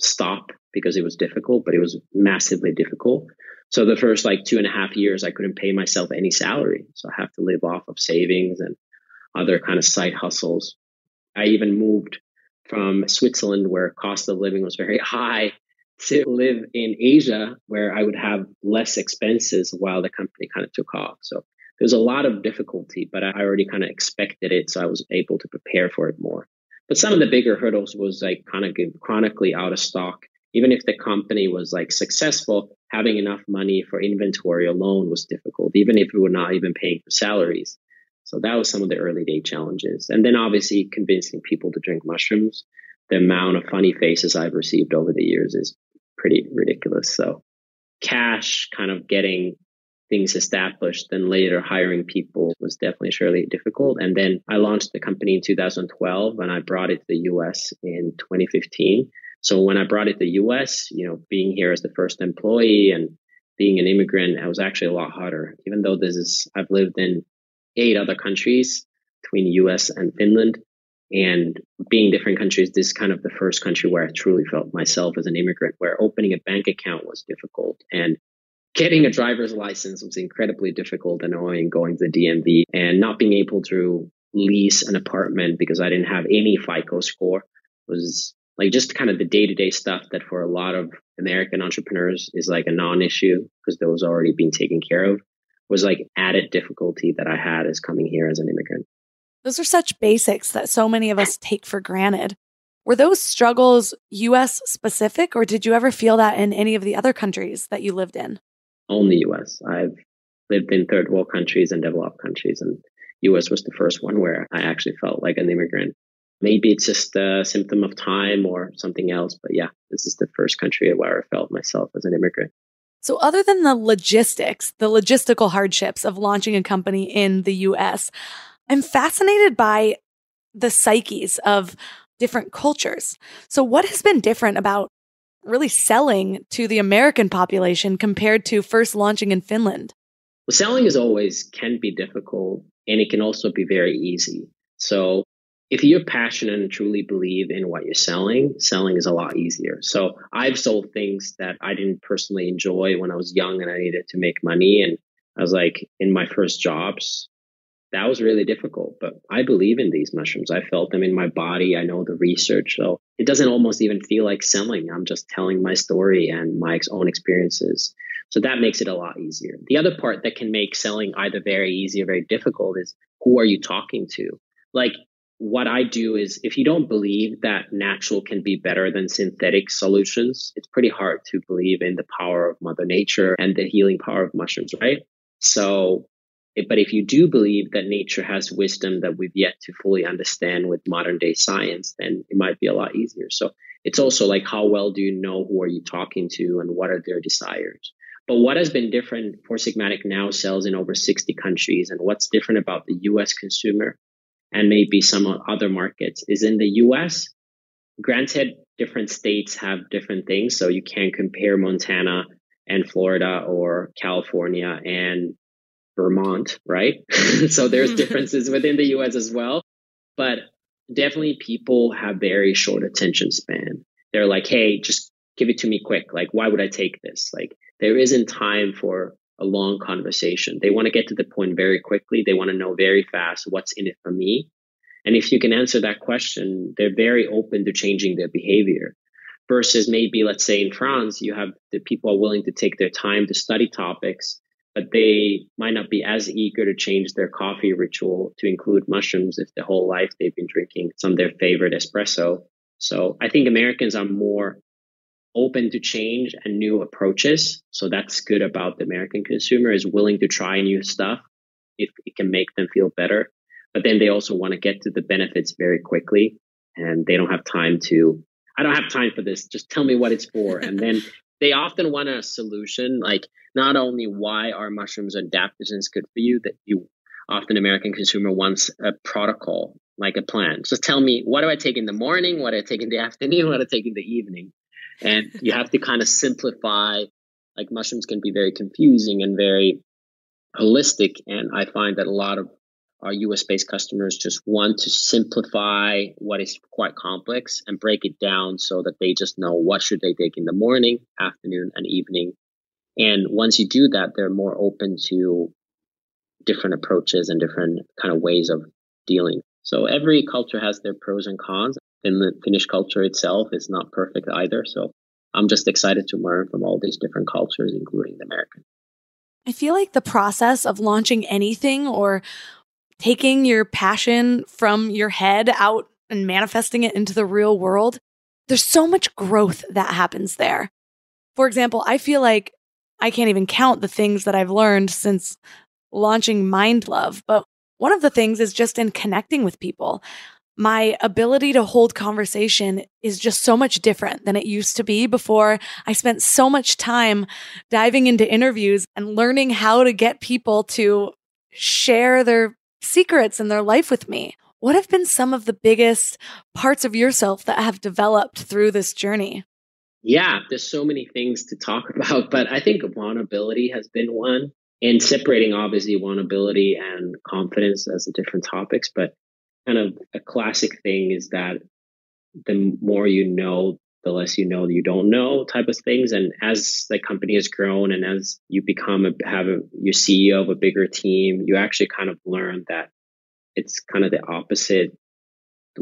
stop because it was difficult, but it was massively difficult. So the first like two and a half years, I couldn't pay myself any salary. So I have to live off of savings and other kind of side hustles. I even moved from Switzerland where cost of living was very (laughs) high to live in Asia where I would have less expenses while the company kind of took off. So there's a lot of difficulty, but I already kind of expected it, so I was able to prepare for it more. But some of the bigger hurdles was like kind of chronically out of stock. Even if the company was like successful, having enough money for inventory alone was difficult, even if we were not even paying for salaries. So that was some of the early day challenges. And then obviously convincing people to drink mushrooms. The amount of funny faces I've received over the years is pretty ridiculous. So cash kind of getting things established, then later hiring people was definitely surely difficult. And then I launched the company in 2012 and I brought it to the US in 2015. So when I brought it to the US, you know, being here as the first employee and being an immigrant, it was actually a lot harder. Even though this is, I've lived in eight other countries between US and Finland. And being different countries, this is kind of the first country where I truly felt myself as an immigrant, where opening a bank account was difficult and getting a driver's license was incredibly difficult and annoying going to the DMV and not being able to lease an apartment because I didn't have any FICO score was like just kind of the day to day stuff that for a lot of American entrepreneurs is like a non issue because those are already being taken care of was like added difficulty that I had as coming here as an immigrant. Those are such basics that so many of us take for granted. Were those struggles US specific, or did you ever feel that in any of the other countries that you lived in? Only US. I've lived in third world countries and developed countries, and US was the first one where I actually felt like an immigrant. Maybe it's just a symptom of time or something else, but yeah, this is the first country where I felt myself as an immigrant. So, other than the logistics, the logistical hardships of launching a company in the US, I'm fascinated by the psyches of different cultures. So, what has been different about really selling to the American population compared to first launching in Finland? Well, selling is always can be difficult and it can also be very easy. So, if you're passionate and truly believe in what you're selling, selling is a lot easier. So I've sold things that I didn't personally enjoy when I was young and I needed to make money. And I was like, in my first jobs, that was really difficult. But I believe in these mushrooms. I felt them in my body. I know the research. So it doesn't almost even feel like selling. I'm just telling my story and my own experiences. So that makes it a lot easier. The other part that can make selling either very easy or very difficult is who are you talking to? Like what I do is if you don't believe that natural can be better than synthetic solutions, it's pretty hard to believe in the power of Mother Nature and the healing power of mushrooms, right? So but if you do believe that nature has wisdom that we've yet to fully understand with modern day science, then it might be a lot easier. So it's also like how well do you know who are you talking to and what are their desires? But what has been different Four Sigmatic now sells in over 60 countries and what's different about the US consumer and maybe some other markets is in the US, granted different states have different things. So you can't compare Montana and Florida or California and Vermont, right? (laughs) so there's (laughs) differences within the US as well. But definitely people have very short attention span. They're like, hey, just give it to me quick. Like, why would I take this? Like, there isn't time for a long conversation. They want to get to the point very quickly. They want to know very fast what's in it for me. And if you can answer that question, they're very open to changing their behavior. Versus maybe, let's say in France, you have the people are willing to take their time to study topics but they might not be as eager to change their coffee ritual to include mushrooms if the whole life they've been drinking some of their favorite espresso. So I think Americans are more open to change and new approaches. So that's good about the American consumer is willing to try new stuff if it can make them feel better. But then they also want to get to the benefits very quickly and they don't have time to I don't have time for this. Just tell me what it's for. And then they often want a solution like not only why are mushrooms adaptogens good for you that you often american consumer wants a protocol like a plan. Just tell me what do i take in the morning? What do i take in the (laughs) afternoon? What do i take in the evening? And you have to kind of simplify like mushrooms can be very confusing and very holistic and i find that a lot of our US based customers just want to simplify what is quite complex and break it down so that they just know what should they take in the morning, afternoon, and evening. And once you do that, they're more open to different approaches and different kind of ways of dealing. So every culture has their pros and cons. And the Finnish culture itself is not perfect either. So I'm just excited to learn from all these different cultures, including the American. I feel like the process of launching anything or taking your passion from your head out and manifesting it into the real world, there's so much growth that happens there. For example, I feel like I can't even count the things that I've learned since launching Mind Love, but one of the things is just in connecting with people. my ability to hold conversation is just so much different than it used to be before I spent so much time diving into interviews and learning how to get people to share their secrets and their life with me. What have been some of the biggest parts of yourself that have developed through this journey? Yeah, there's so many things to talk (laughs) about, but I think vulnerability has been one. And separating obviously vulnerability and confidence as different topics, but kind of a classic thing is that the more you know, the less you know you don't know type of things. And as the company has grown and as you become a, have a, your CEO of a bigger team, you actually kind of learn that it's kind of the opposite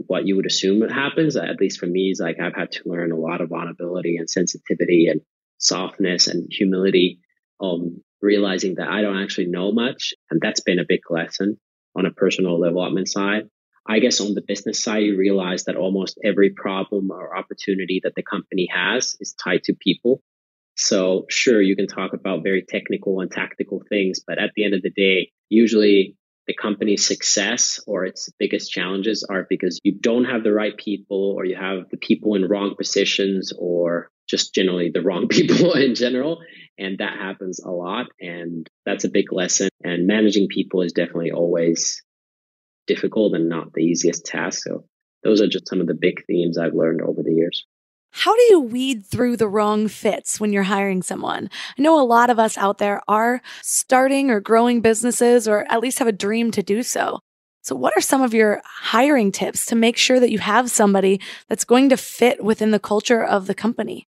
what you would assume happens. At least for me, is like I've had to learn a lot of vulnerability and sensitivity and softness and humility. Um, realizing that I don't actually know much, and that's been a big lesson on a personal development side. I guess on the business side, you realize that almost every problem or opportunity that the company has is tied to people. So sure, you can talk about very technical and tactical things, but at the end of the day, usually the company's success or its biggest challenges are because you don't have the right people or you have the people in wrong positions or just generally the wrong (laughs) people in general. And that happens a lot. And that's a big lesson. And managing people is definitely always difficult and not the easiest task. So those are just some of the big themes I've learned over the years. How do you weed through the wrong fits when you're hiring someone? I know a lot of us out there are starting or growing businesses or at least have a dream to do so. So, what are some of your hiring tips to make sure that you have somebody that's going to fit within the culture of the company?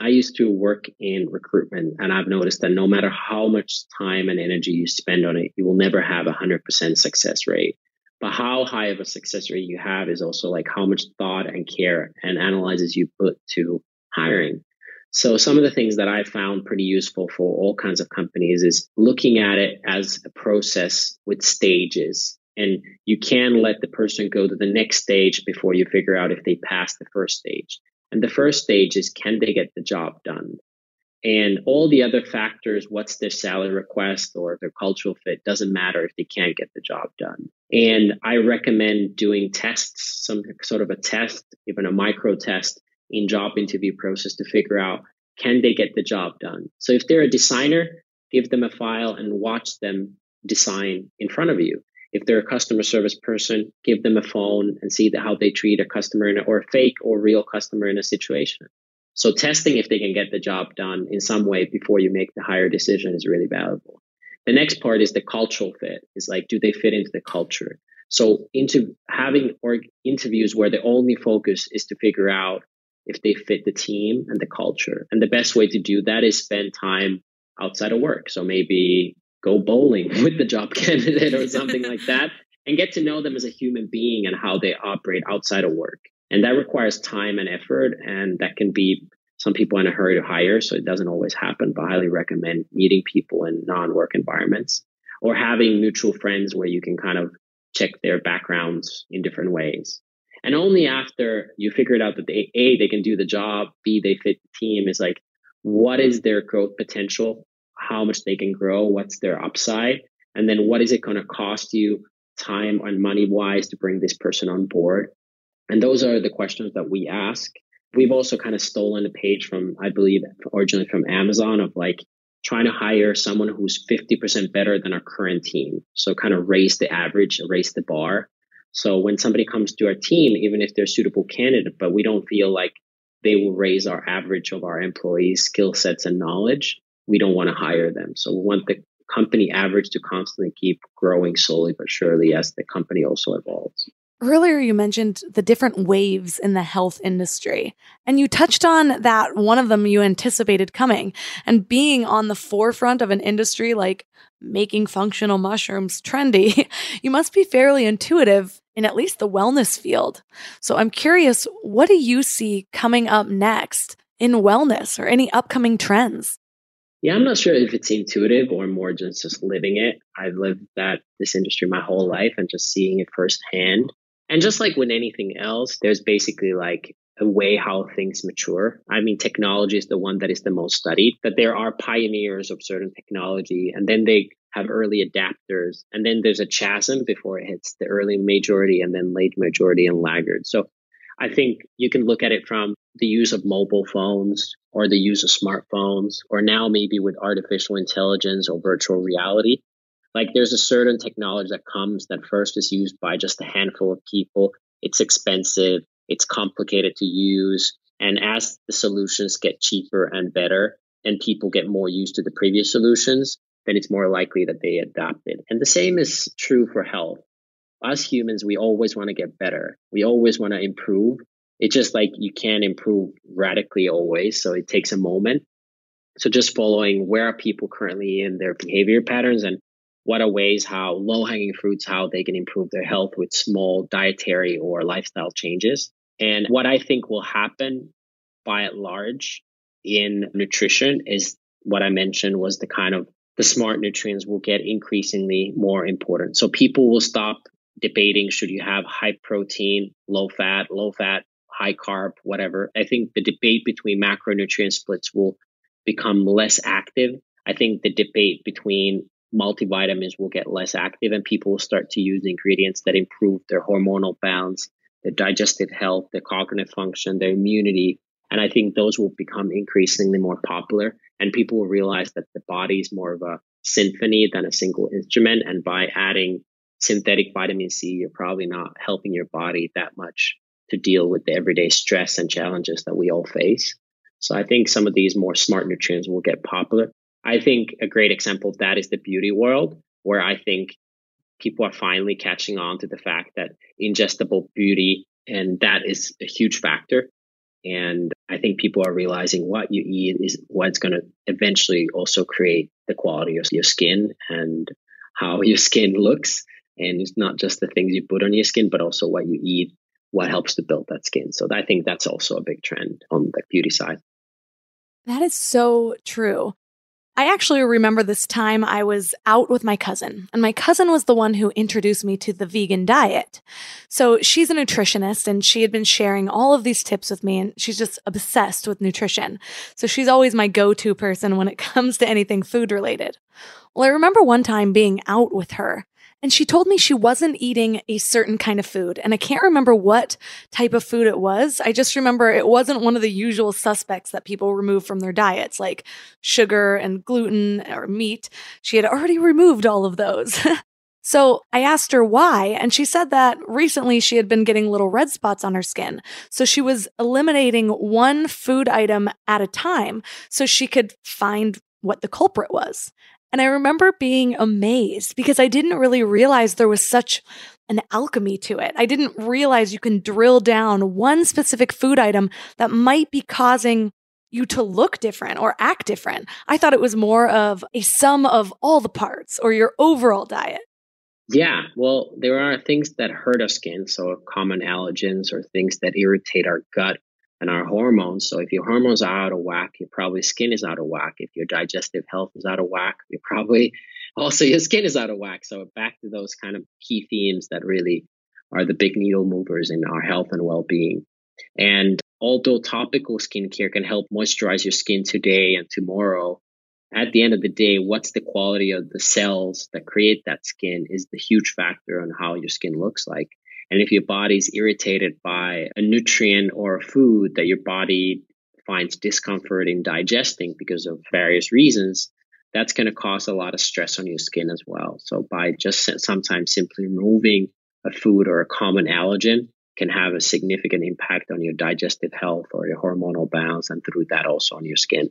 I used to work in recruitment, and I've noticed that no matter how much time and energy you spend on it, you will never have a 100% success rate. But how high of a success rate you have is also like how much thought and care and analyzes you put to hiring. So some of the things that I found pretty useful for all kinds of companies is looking at it as a process with stages. And you can let the person go to the next stage before you figure out if they pass the first stage. And the first stage is can they get the job done? And all the other factors, what's their salary request or their cultural fit, doesn't matter if they can't get the job done. And I recommend doing tests, some sort of a test, even a micro test in job interview process to figure out can they get the job done. So if they're a designer, give them a file and watch them design in front of you. If they're a customer service person, give them a phone and see how they treat a customer a, or a fake or real customer in a situation. So testing if they can get the job done in some way before you make the hire decision is really valuable. The next part is the cultural fit. Is like, do they fit into the culture? So into having or interviews where the only focus is to figure out if they fit the team and the culture. And the best way to do that is spend time outside of work. So maybe go bowling (laughs) with the job (laughs) candidate or something like that (laughs) and get to know them as a human being and how they operate outside of work. And that requires time and effort. And that can be some people in a hurry to hire. So it doesn't always happen, but I highly recommend meeting people in non work environments or having mutual friends where you can kind of check their backgrounds in different ways. And only after you figured out that they, A, they can do the job, B, they fit the team is like, what is their growth potential? How much they can grow? What's their upside? And then what is it going to cost you time and money wise to bring this person on board? And those are the questions that we ask. We've also kind of stolen a page from, I believe, originally from Amazon of like trying to hire someone who's 50% better than our current team. So kind of raise the average, raise the bar. So when somebody comes to our team, even if they're a suitable candidate, but we don't feel like they will raise our average of our employees' skill sets and knowledge, we don't want to hire them. So we want the company average to constantly keep growing slowly but surely as the company also evolves. Earlier, you mentioned the different waves in the health industry, and you touched on that one of them you anticipated coming. And being on the forefront of an industry like making functional mushrooms trendy, (laughs) you must be fairly intuitive in at least the wellness field. So I'm curious, what do you see coming up next in wellness or any upcoming trends? Yeah, I'm not sure if it's intuitive or more just just living it. I've lived that this industry my whole life and just seeing it firsthand. And just like with anything else, there's basically like a way how things mature. I mean, technology is the one that is the most studied, but there are pioneers of certain technology and then they have early adapters. And then there's a chasm before it hits the early majority and then late majority and laggard. So I think you can look at it from the use of mobile phones or the use of smartphones, or now maybe with artificial intelligence or virtual reality. Like there's a certain technology that comes that first is used by just a handful of people. It's expensive, it's complicated to use. And as the solutions get cheaper and better, and people get more used to the previous solutions, then it's more likely that they adopt it. And the same is true for health. Us humans, we always want to get better. We always want to improve. It's just like you can't improve radically always. So it takes a moment. So just following where are people currently in their behavior patterns and what are ways how low hanging fruits, how they can improve their health with small dietary or lifestyle changes. And what I think will happen by and large in nutrition is what I mentioned was the kind of the smart nutrients will get increasingly more important. So people will stop debating should you have high protein, low fat, low fat, high carb, whatever. I think the debate between macronutrient splits will become less active. I think the debate between multivitamins will get less active and people will start to use ingredients that improve their hormonal balance, their digestive health, their cognitive function, their immunity, and I think those will become increasingly more popular and people will realize that the body is more of a symphony than a single instrument. And by adding synthetic vitamin C, you're probably not helping your body that much to deal with the everyday stress and challenges that we all face. So I think some of these more smart nutrients will get popular. I think a great example of that is the beauty world, where I think people are finally catching on to the fact that ingestible beauty and that is a huge factor and I think people are realizing what you eat is what's going to eventually also create the quality of your skin and how your skin looks. And it's not just the things you put on your skin, but also what you eat, what helps to build that skin. So I think that's also a big trend on the beauty side. That is so true. I actually remember this time I was out with my cousin, and my cousin was the one who introduced me to the vegan diet. So she's a nutritionist, and she had been sharing all of these tips with me, and she's just obsessed with nutrition. So she's always my go to person when it (laughs) comes to anything food related. Well, I remember one time being out with her, and she told me she wasn't eating a certain kind of food. And I can't remember what type of food it was. I just remember it wasn't one of the usual suspects that people remove from their diets, like sugar and gluten or meat. She had already removed all of those. (laughs) So I asked her why, and she said that recently she had been getting little red spots on her skin. So she was eliminating one food item at a time so she could find what the culprit was. And I remember being amazed because I didn't really realize there was such an alchemy to it. I didn't realize you can drill down one specific food item that might be causing you to look different or act different. I thought it was more of a sum of all the parts or your overall diet. Yeah, well, there are things that hurt our skin, so common allergens or things that irritate our gut and our hormones. So if your hormones are out of whack, your probably skin is out of whack. If your digestive health is out of whack, you're probably (laughs) also your skin is out of whack. So back to those kind of key themes that really are the big needle movers in our health and well-being. And although topical skincare can help moisturize your skin today and tomorrow, at the end of the day, what's the quality of the cells that create that skin is the huge factor on how your skin looks like. And if your body's irritated by a nutrient or a food that your body finds discomfort in digesting because of various reasons, that's going to cause a lot of stress on your skin as well. So by just sometimes simply removing a food or a common allergen can have a significant impact on your digestive health or your hormonal balance and through that also on your skin.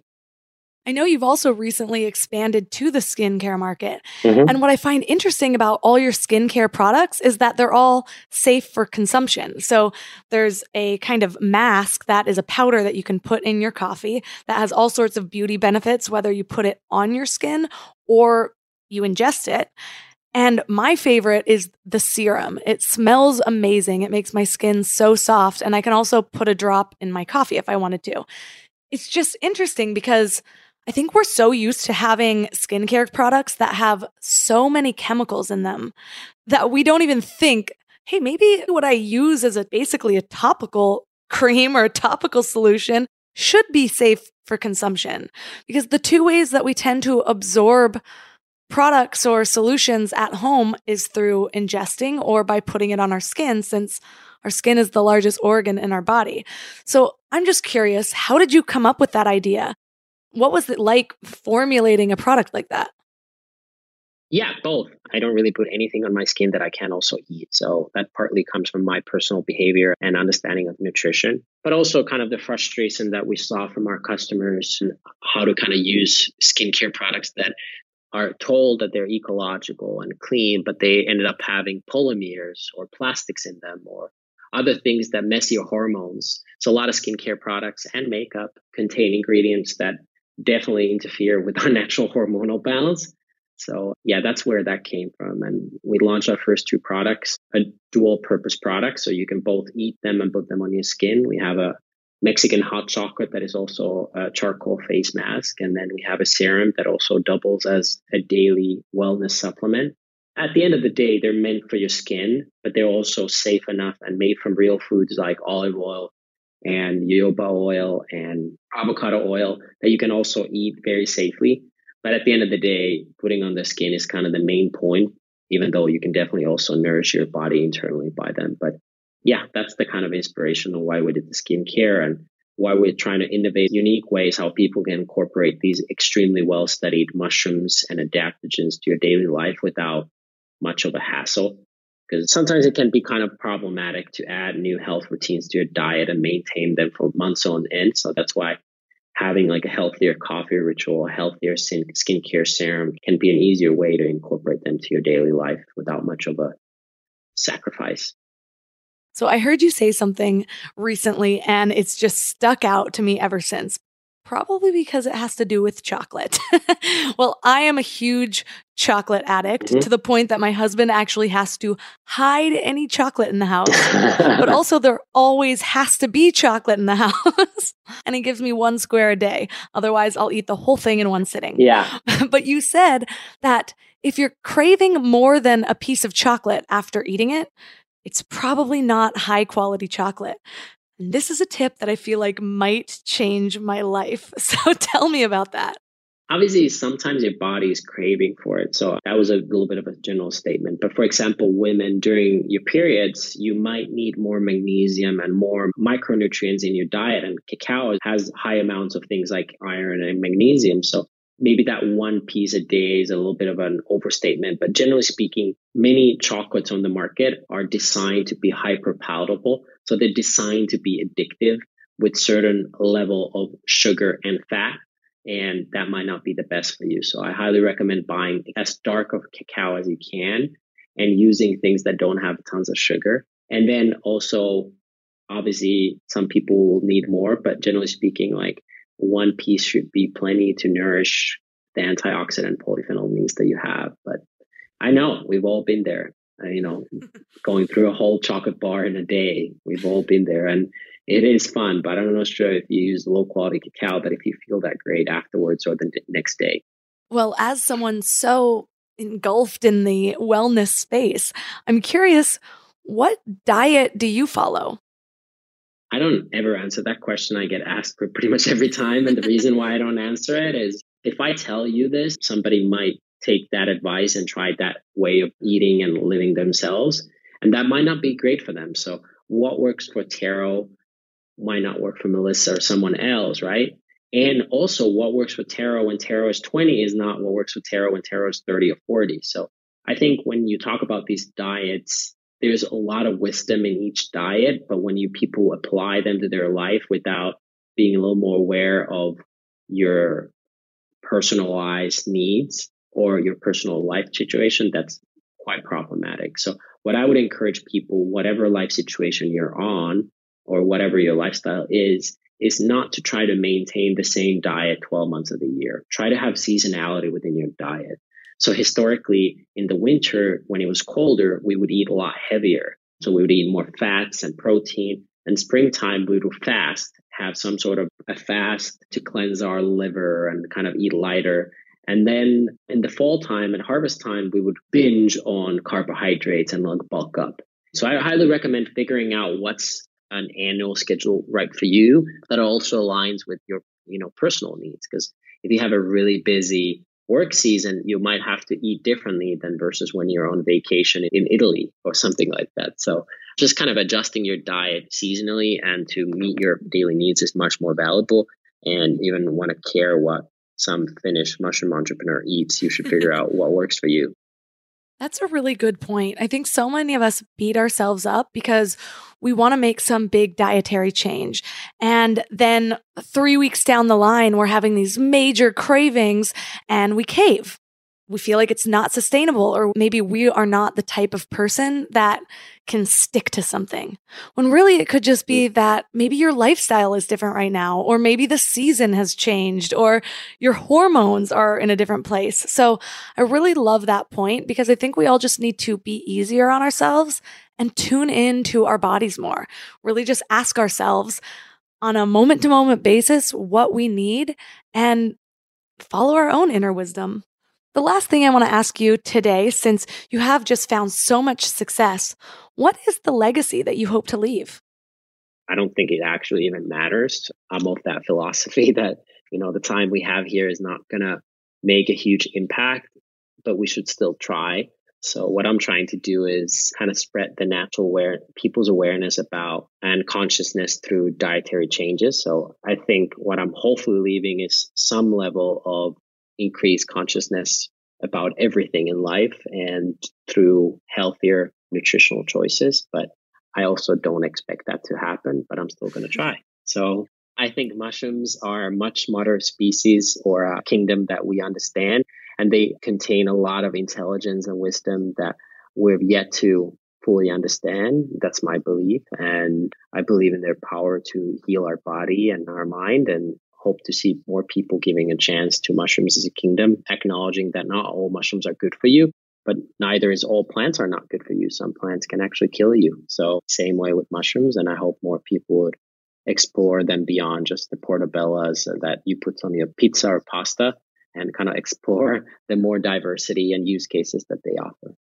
I know you've also recently expanded to the skincare market. Mm-hmm. And what I find interesting about all your skincare products is that they're all safe for consumption. So there's a kind of mask that is a powder that you can put in your coffee that has all sorts of beauty benefits, whether you put it on your skin or you ingest it. And my favorite is the serum. It smells amazing. It makes my skin so soft. And I can also put a drop in my coffee if I wanted to. It's just interesting because I think we're so used to having skincare products that have so many chemicals in them that we don't even think, hey, maybe what I use as a basically a topical cream or a topical solution should be safe for consumption. Because the two ways that we tend to absorb products or solutions at home is through ingesting or by putting it on our skin, since our skin is the largest organ in our body. So I'm just curious, how did you come up with that idea? What was it like formulating a product like that? Yeah, both. I don't really put anything on my skin that I can't also eat. So that partly comes from my personal behavior and understanding of nutrition, but also kind of the frustration that we saw from our customers and how to kind of use skincare products that are told that they're ecological and clean, but they ended up having polymers or plastics in them or other things that mess your hormones. So a lot of skincare products and makeup contain ingredients that definitely interfere with our (laughs) natural hormonal balance. So yeah, that's where that came from. And we launched our first two products, a dual purpose product. So you can both eat them and put them on your skin. We have a Mexican hot chocolate that is also a charcoal face mask. And then we have a serum that also doubles as a daily wellness supplement. At the end of the day, they're meant for your skin, but they're also safe enough and made from real foods like olive oil and jojoba oil and avocado oil that you can also eat very safely. But at the end of the day, putting on the skin is kind of the main point, even though you can definitely also nourish your body internally by them. But yeah, that's the kind of inspiration of why we did the skincare and why we're trying to innovate unique ways how people can incorporate these extremely well studied mushrooms and adaptogens to your daily life without much of a hassle. Because sometimes it can be kind of problematic to add new health routines to your diet and maintain them for months on end. So that's why having like a healthier coffee ritual, a healthier skin skincare serum can be an easier way to incorporate them to your daily life without much of a sacrifice. So I heard you say something recently and it's just stuck out to me ever since. Probably because it has to do with chocolate. (laughs) well, I am a huge chocolate addict mm-hmm. to the point that my husband actually has to hide any chocolate in the house. but (laughs) also, there always has to be chocolate in the (laughs) house. and he gives me one square a day. Otherwise, I'll eat the whole thing in one sitting. Yeah. but you said that if you're craving more than a piece of chocolate after eating it, it's probably not high quality chocolate. This is a tip that I feel like might change my life. (laughs) So tell me about that. Obviously, sometimes your body is craving for it. So that was a little bit of a general statement. But for example, women during your periods, you might need more magnesium and more micronutrients in your diet. And cacao has high amounts of things like iron and magnesium. So maybe that one piece a day is a little bit of an overstatement, but generally speaking, many chocolates on the market are designed to be hyper palatable. So they're designed to be addictive with certain level of sugar and fat. And that might not be the best for you. So I highly recommend buying as dark of cacao as you can and using things that don't have tons of sugar. And then also, obviously, some people will need more, but generally speaking, like one piece should be plenty to nourish the antioxidant polyphenol needs that you have. But I know we've all been there. Uh, you know, going through a whole chocolate bar in a day. We've all been there, and it is fun. But I'm not know, sure if you use low quality cacao, but if you feel that great afterwards or the next day. Well, as someone so engulfed in the wellness space, I'm curious, what diet do you follow? I don't ever answer that question. I get asked pretty much every time. And the reason why I don't answer it is if I tell you this, somebody might take that advice and try that way of eating and living themselves. And that might not be great for them. So what works for Tero might not work for Melissa or someone else, right? And also what works for Tero when Tero is 20 is not what works for Tero when Tero is 30 or 40. So I think when you talk about these diets, there's a lot of wisdom in each diet, but when you people apply them to their life without being a little more aware of your personalized needs or your personal life situation, that's quite problematic. So what I would encourage people, whatever life situation you're on or whatever your lifestyle is, is not to try to maintain the same diet 12 months of the year. Try to have seasonality within your diet. So historically, in the winter, when it was colder, we would eat a lot heavier. So we would eat more fats and protein. And springtime, we would fast, have some sort of a fast to cleanse our liver and kind of eat lighter. And then in the fall time and harvest time, we would binge on carbohydrates and like bulk up. So I highly recommend figuring out what's an annual schedule right for you that also aligns with your, you know, personal needs. Because if you have a really busy work season, you might have to eat differently than versus when you're on vacation in Italy or something like that. So just kind of adjusting your diet seasonally and to meet your daily needs is much more valuable. And even want to care what some Finnish mushroom entrepreneur eats, you should figure out what works for you. (laughs) That's a really good point. I think so many of us beat ourselves up because we want to make some big dietary change. And then three weeks down the line, we're having these major cravings and we cave. We feel like it's not sustainable, or maybe we are not the type of person that can stick to something. When really it could just be that maybe your lifestyle is different right now, or maybe the season has changed, or your hormones are in a different place. So I really love that point because I think we all just need to be easier on ourselves and tune in to our bodies more. Really just ask ourselves on a moment to moment basis what we need and follow our own inner wisdom. The last thing I want to ask you today, since you have just found so much success, what is the legacy that you hope to leave? I don't think it actually even matters. I'm of that philosophy (laughs) that, you know, the time we have here is not going to make a huge impact, but we should still try. So what I'm trying to do is kind of spread the natural aware people's awareness about and consciousness through dietary changes. So I think what I'm hopefully leaving is some level of increased consciousness about everything in life and through healthier nutritional choices. But I also don't expect that to happen, but I'm still going to try. So I think mushrooms are a much smarter species or a kingdom that we understand and they contain a lot of intelligence and wisdom that we've yet to fully understand. That's my belief. And I believe in their power to heal our body and our mind and hope to see more people giving a chance to mushrooms as a kingdom, acknowledging that not all mushrooms are good for you, but neither is all plants are not good for you. Some plants can actually kill you. So same way with mushrooms. And I hope more people would explore them beyond just the portobellas that you put on your pizza or pasta and kind of explore the more diversity and use cases that they offer.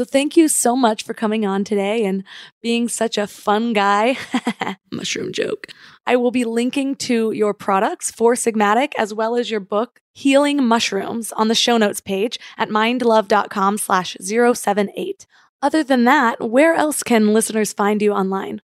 So thank you so much for coming on today and being such a fun guy. (laughs) Mushroom joke. I will be linking to your products Four Sigmatic as well as your book Healing Mushrooms on the show notes page at mindlove.com slash 078. Other than that, where else can listeners find you online?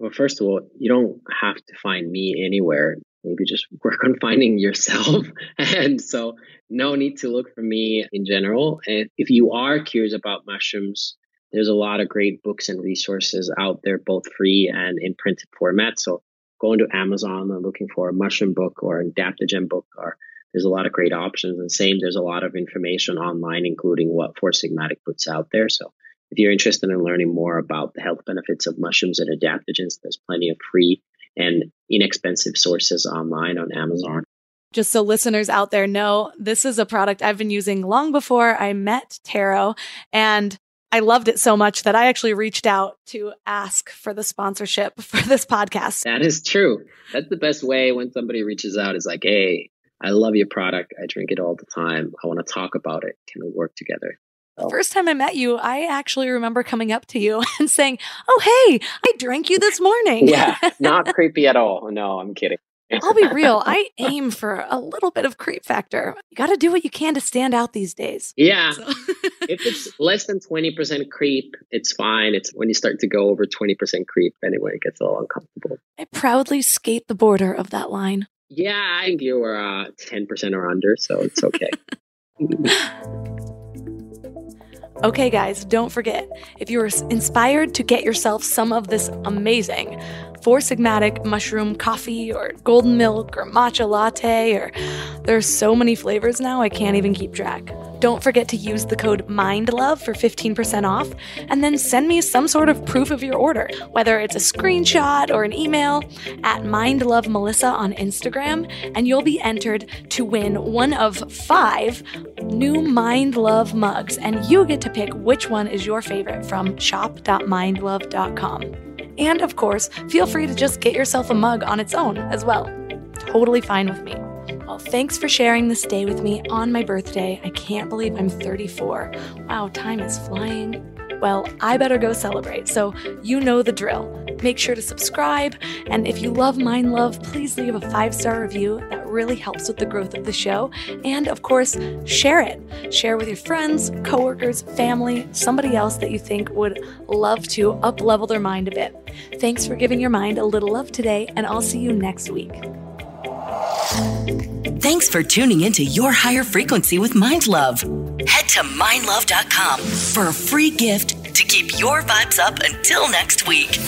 Well, first of all, you don't have to find me anywhere maybe just work on finding yourself. (laughs) and so, no need to look for me in general. And if you are curious about mushrooms, there's a lot of great books and resources out there, both free and in printed format. So, going to Amazon and looking for a mushroom book or an adaptogen book, or there's a lot of great options. And same, there's a lot of information online, including what Four Sigmatic puts out there. So, if you're interested in learning more about the health benefits of mushrooms and adaptogens, there's plenty of free and inexpensive sources online on Amazon. Just so listeners out there know, this is a product I've been using long before I met Tero and I loved it so much that I actually reached out to ask for the sponsorship (laughs) for this podcast. That is true. That's the best way when somebody reaches out is like, "Hey, I love your product. I drink it all the time. I want to talk about it. Can we work together?" The first time I met you, I actually remember coming up to you (laughs) and saying, Oh, hey, I drank you this morning. yeah, (laughs) not creepy at all. No, I'm kidding. I'll be real. (laughs) I aim for a little bit of creep factor. You got to do what you can to stand out these days. Yeah. So. if it's less than 20% creep, it's fine. It's when you start to go over 20% creep, anyway, it gets a little uncomfortable. I proudly skate the border of that line. Yeah, I think you were uh, 10% or under, so it's okay. Okay, guys, don't forget if you're inspired to get yourself some of this amazing Four Sigmatic mushroom coffee or golden milk or matcha latte, or there's so many flavors now I can't even keep track. Don't forget to use the code MINDLOVE for 15% off, and then send me some sort of proof of your order, whether it's a screenshot or an email at MindLoveMelissa on Instagram, and you'll be entered to win one of five new Mind Love mugs, and you get to pick which one is your favorite from shop.mindlove.com. And of course, feel free to just get yourself a mug on its own as well. Totally fine with me. Well, thanks for sharing this day with me on my birthday. I can't believe I'm 34. Wow, time is flying. Well, I better go celebrate, so you know the drill. Make sure to subscribe. And if you love Mind Love, please leave a five star review. That really helps with the growth of the show. And of course, share it. Share with your friends, coworkers, family, somebody else that you think would love to up level their mind a bit. Thanks for giving your mind a little love today, and I'll see you next week. Thanks for tuning into Your Higher Frequency with Mind Love. To mindlove.com for a free gift to keep your vibes up until next week.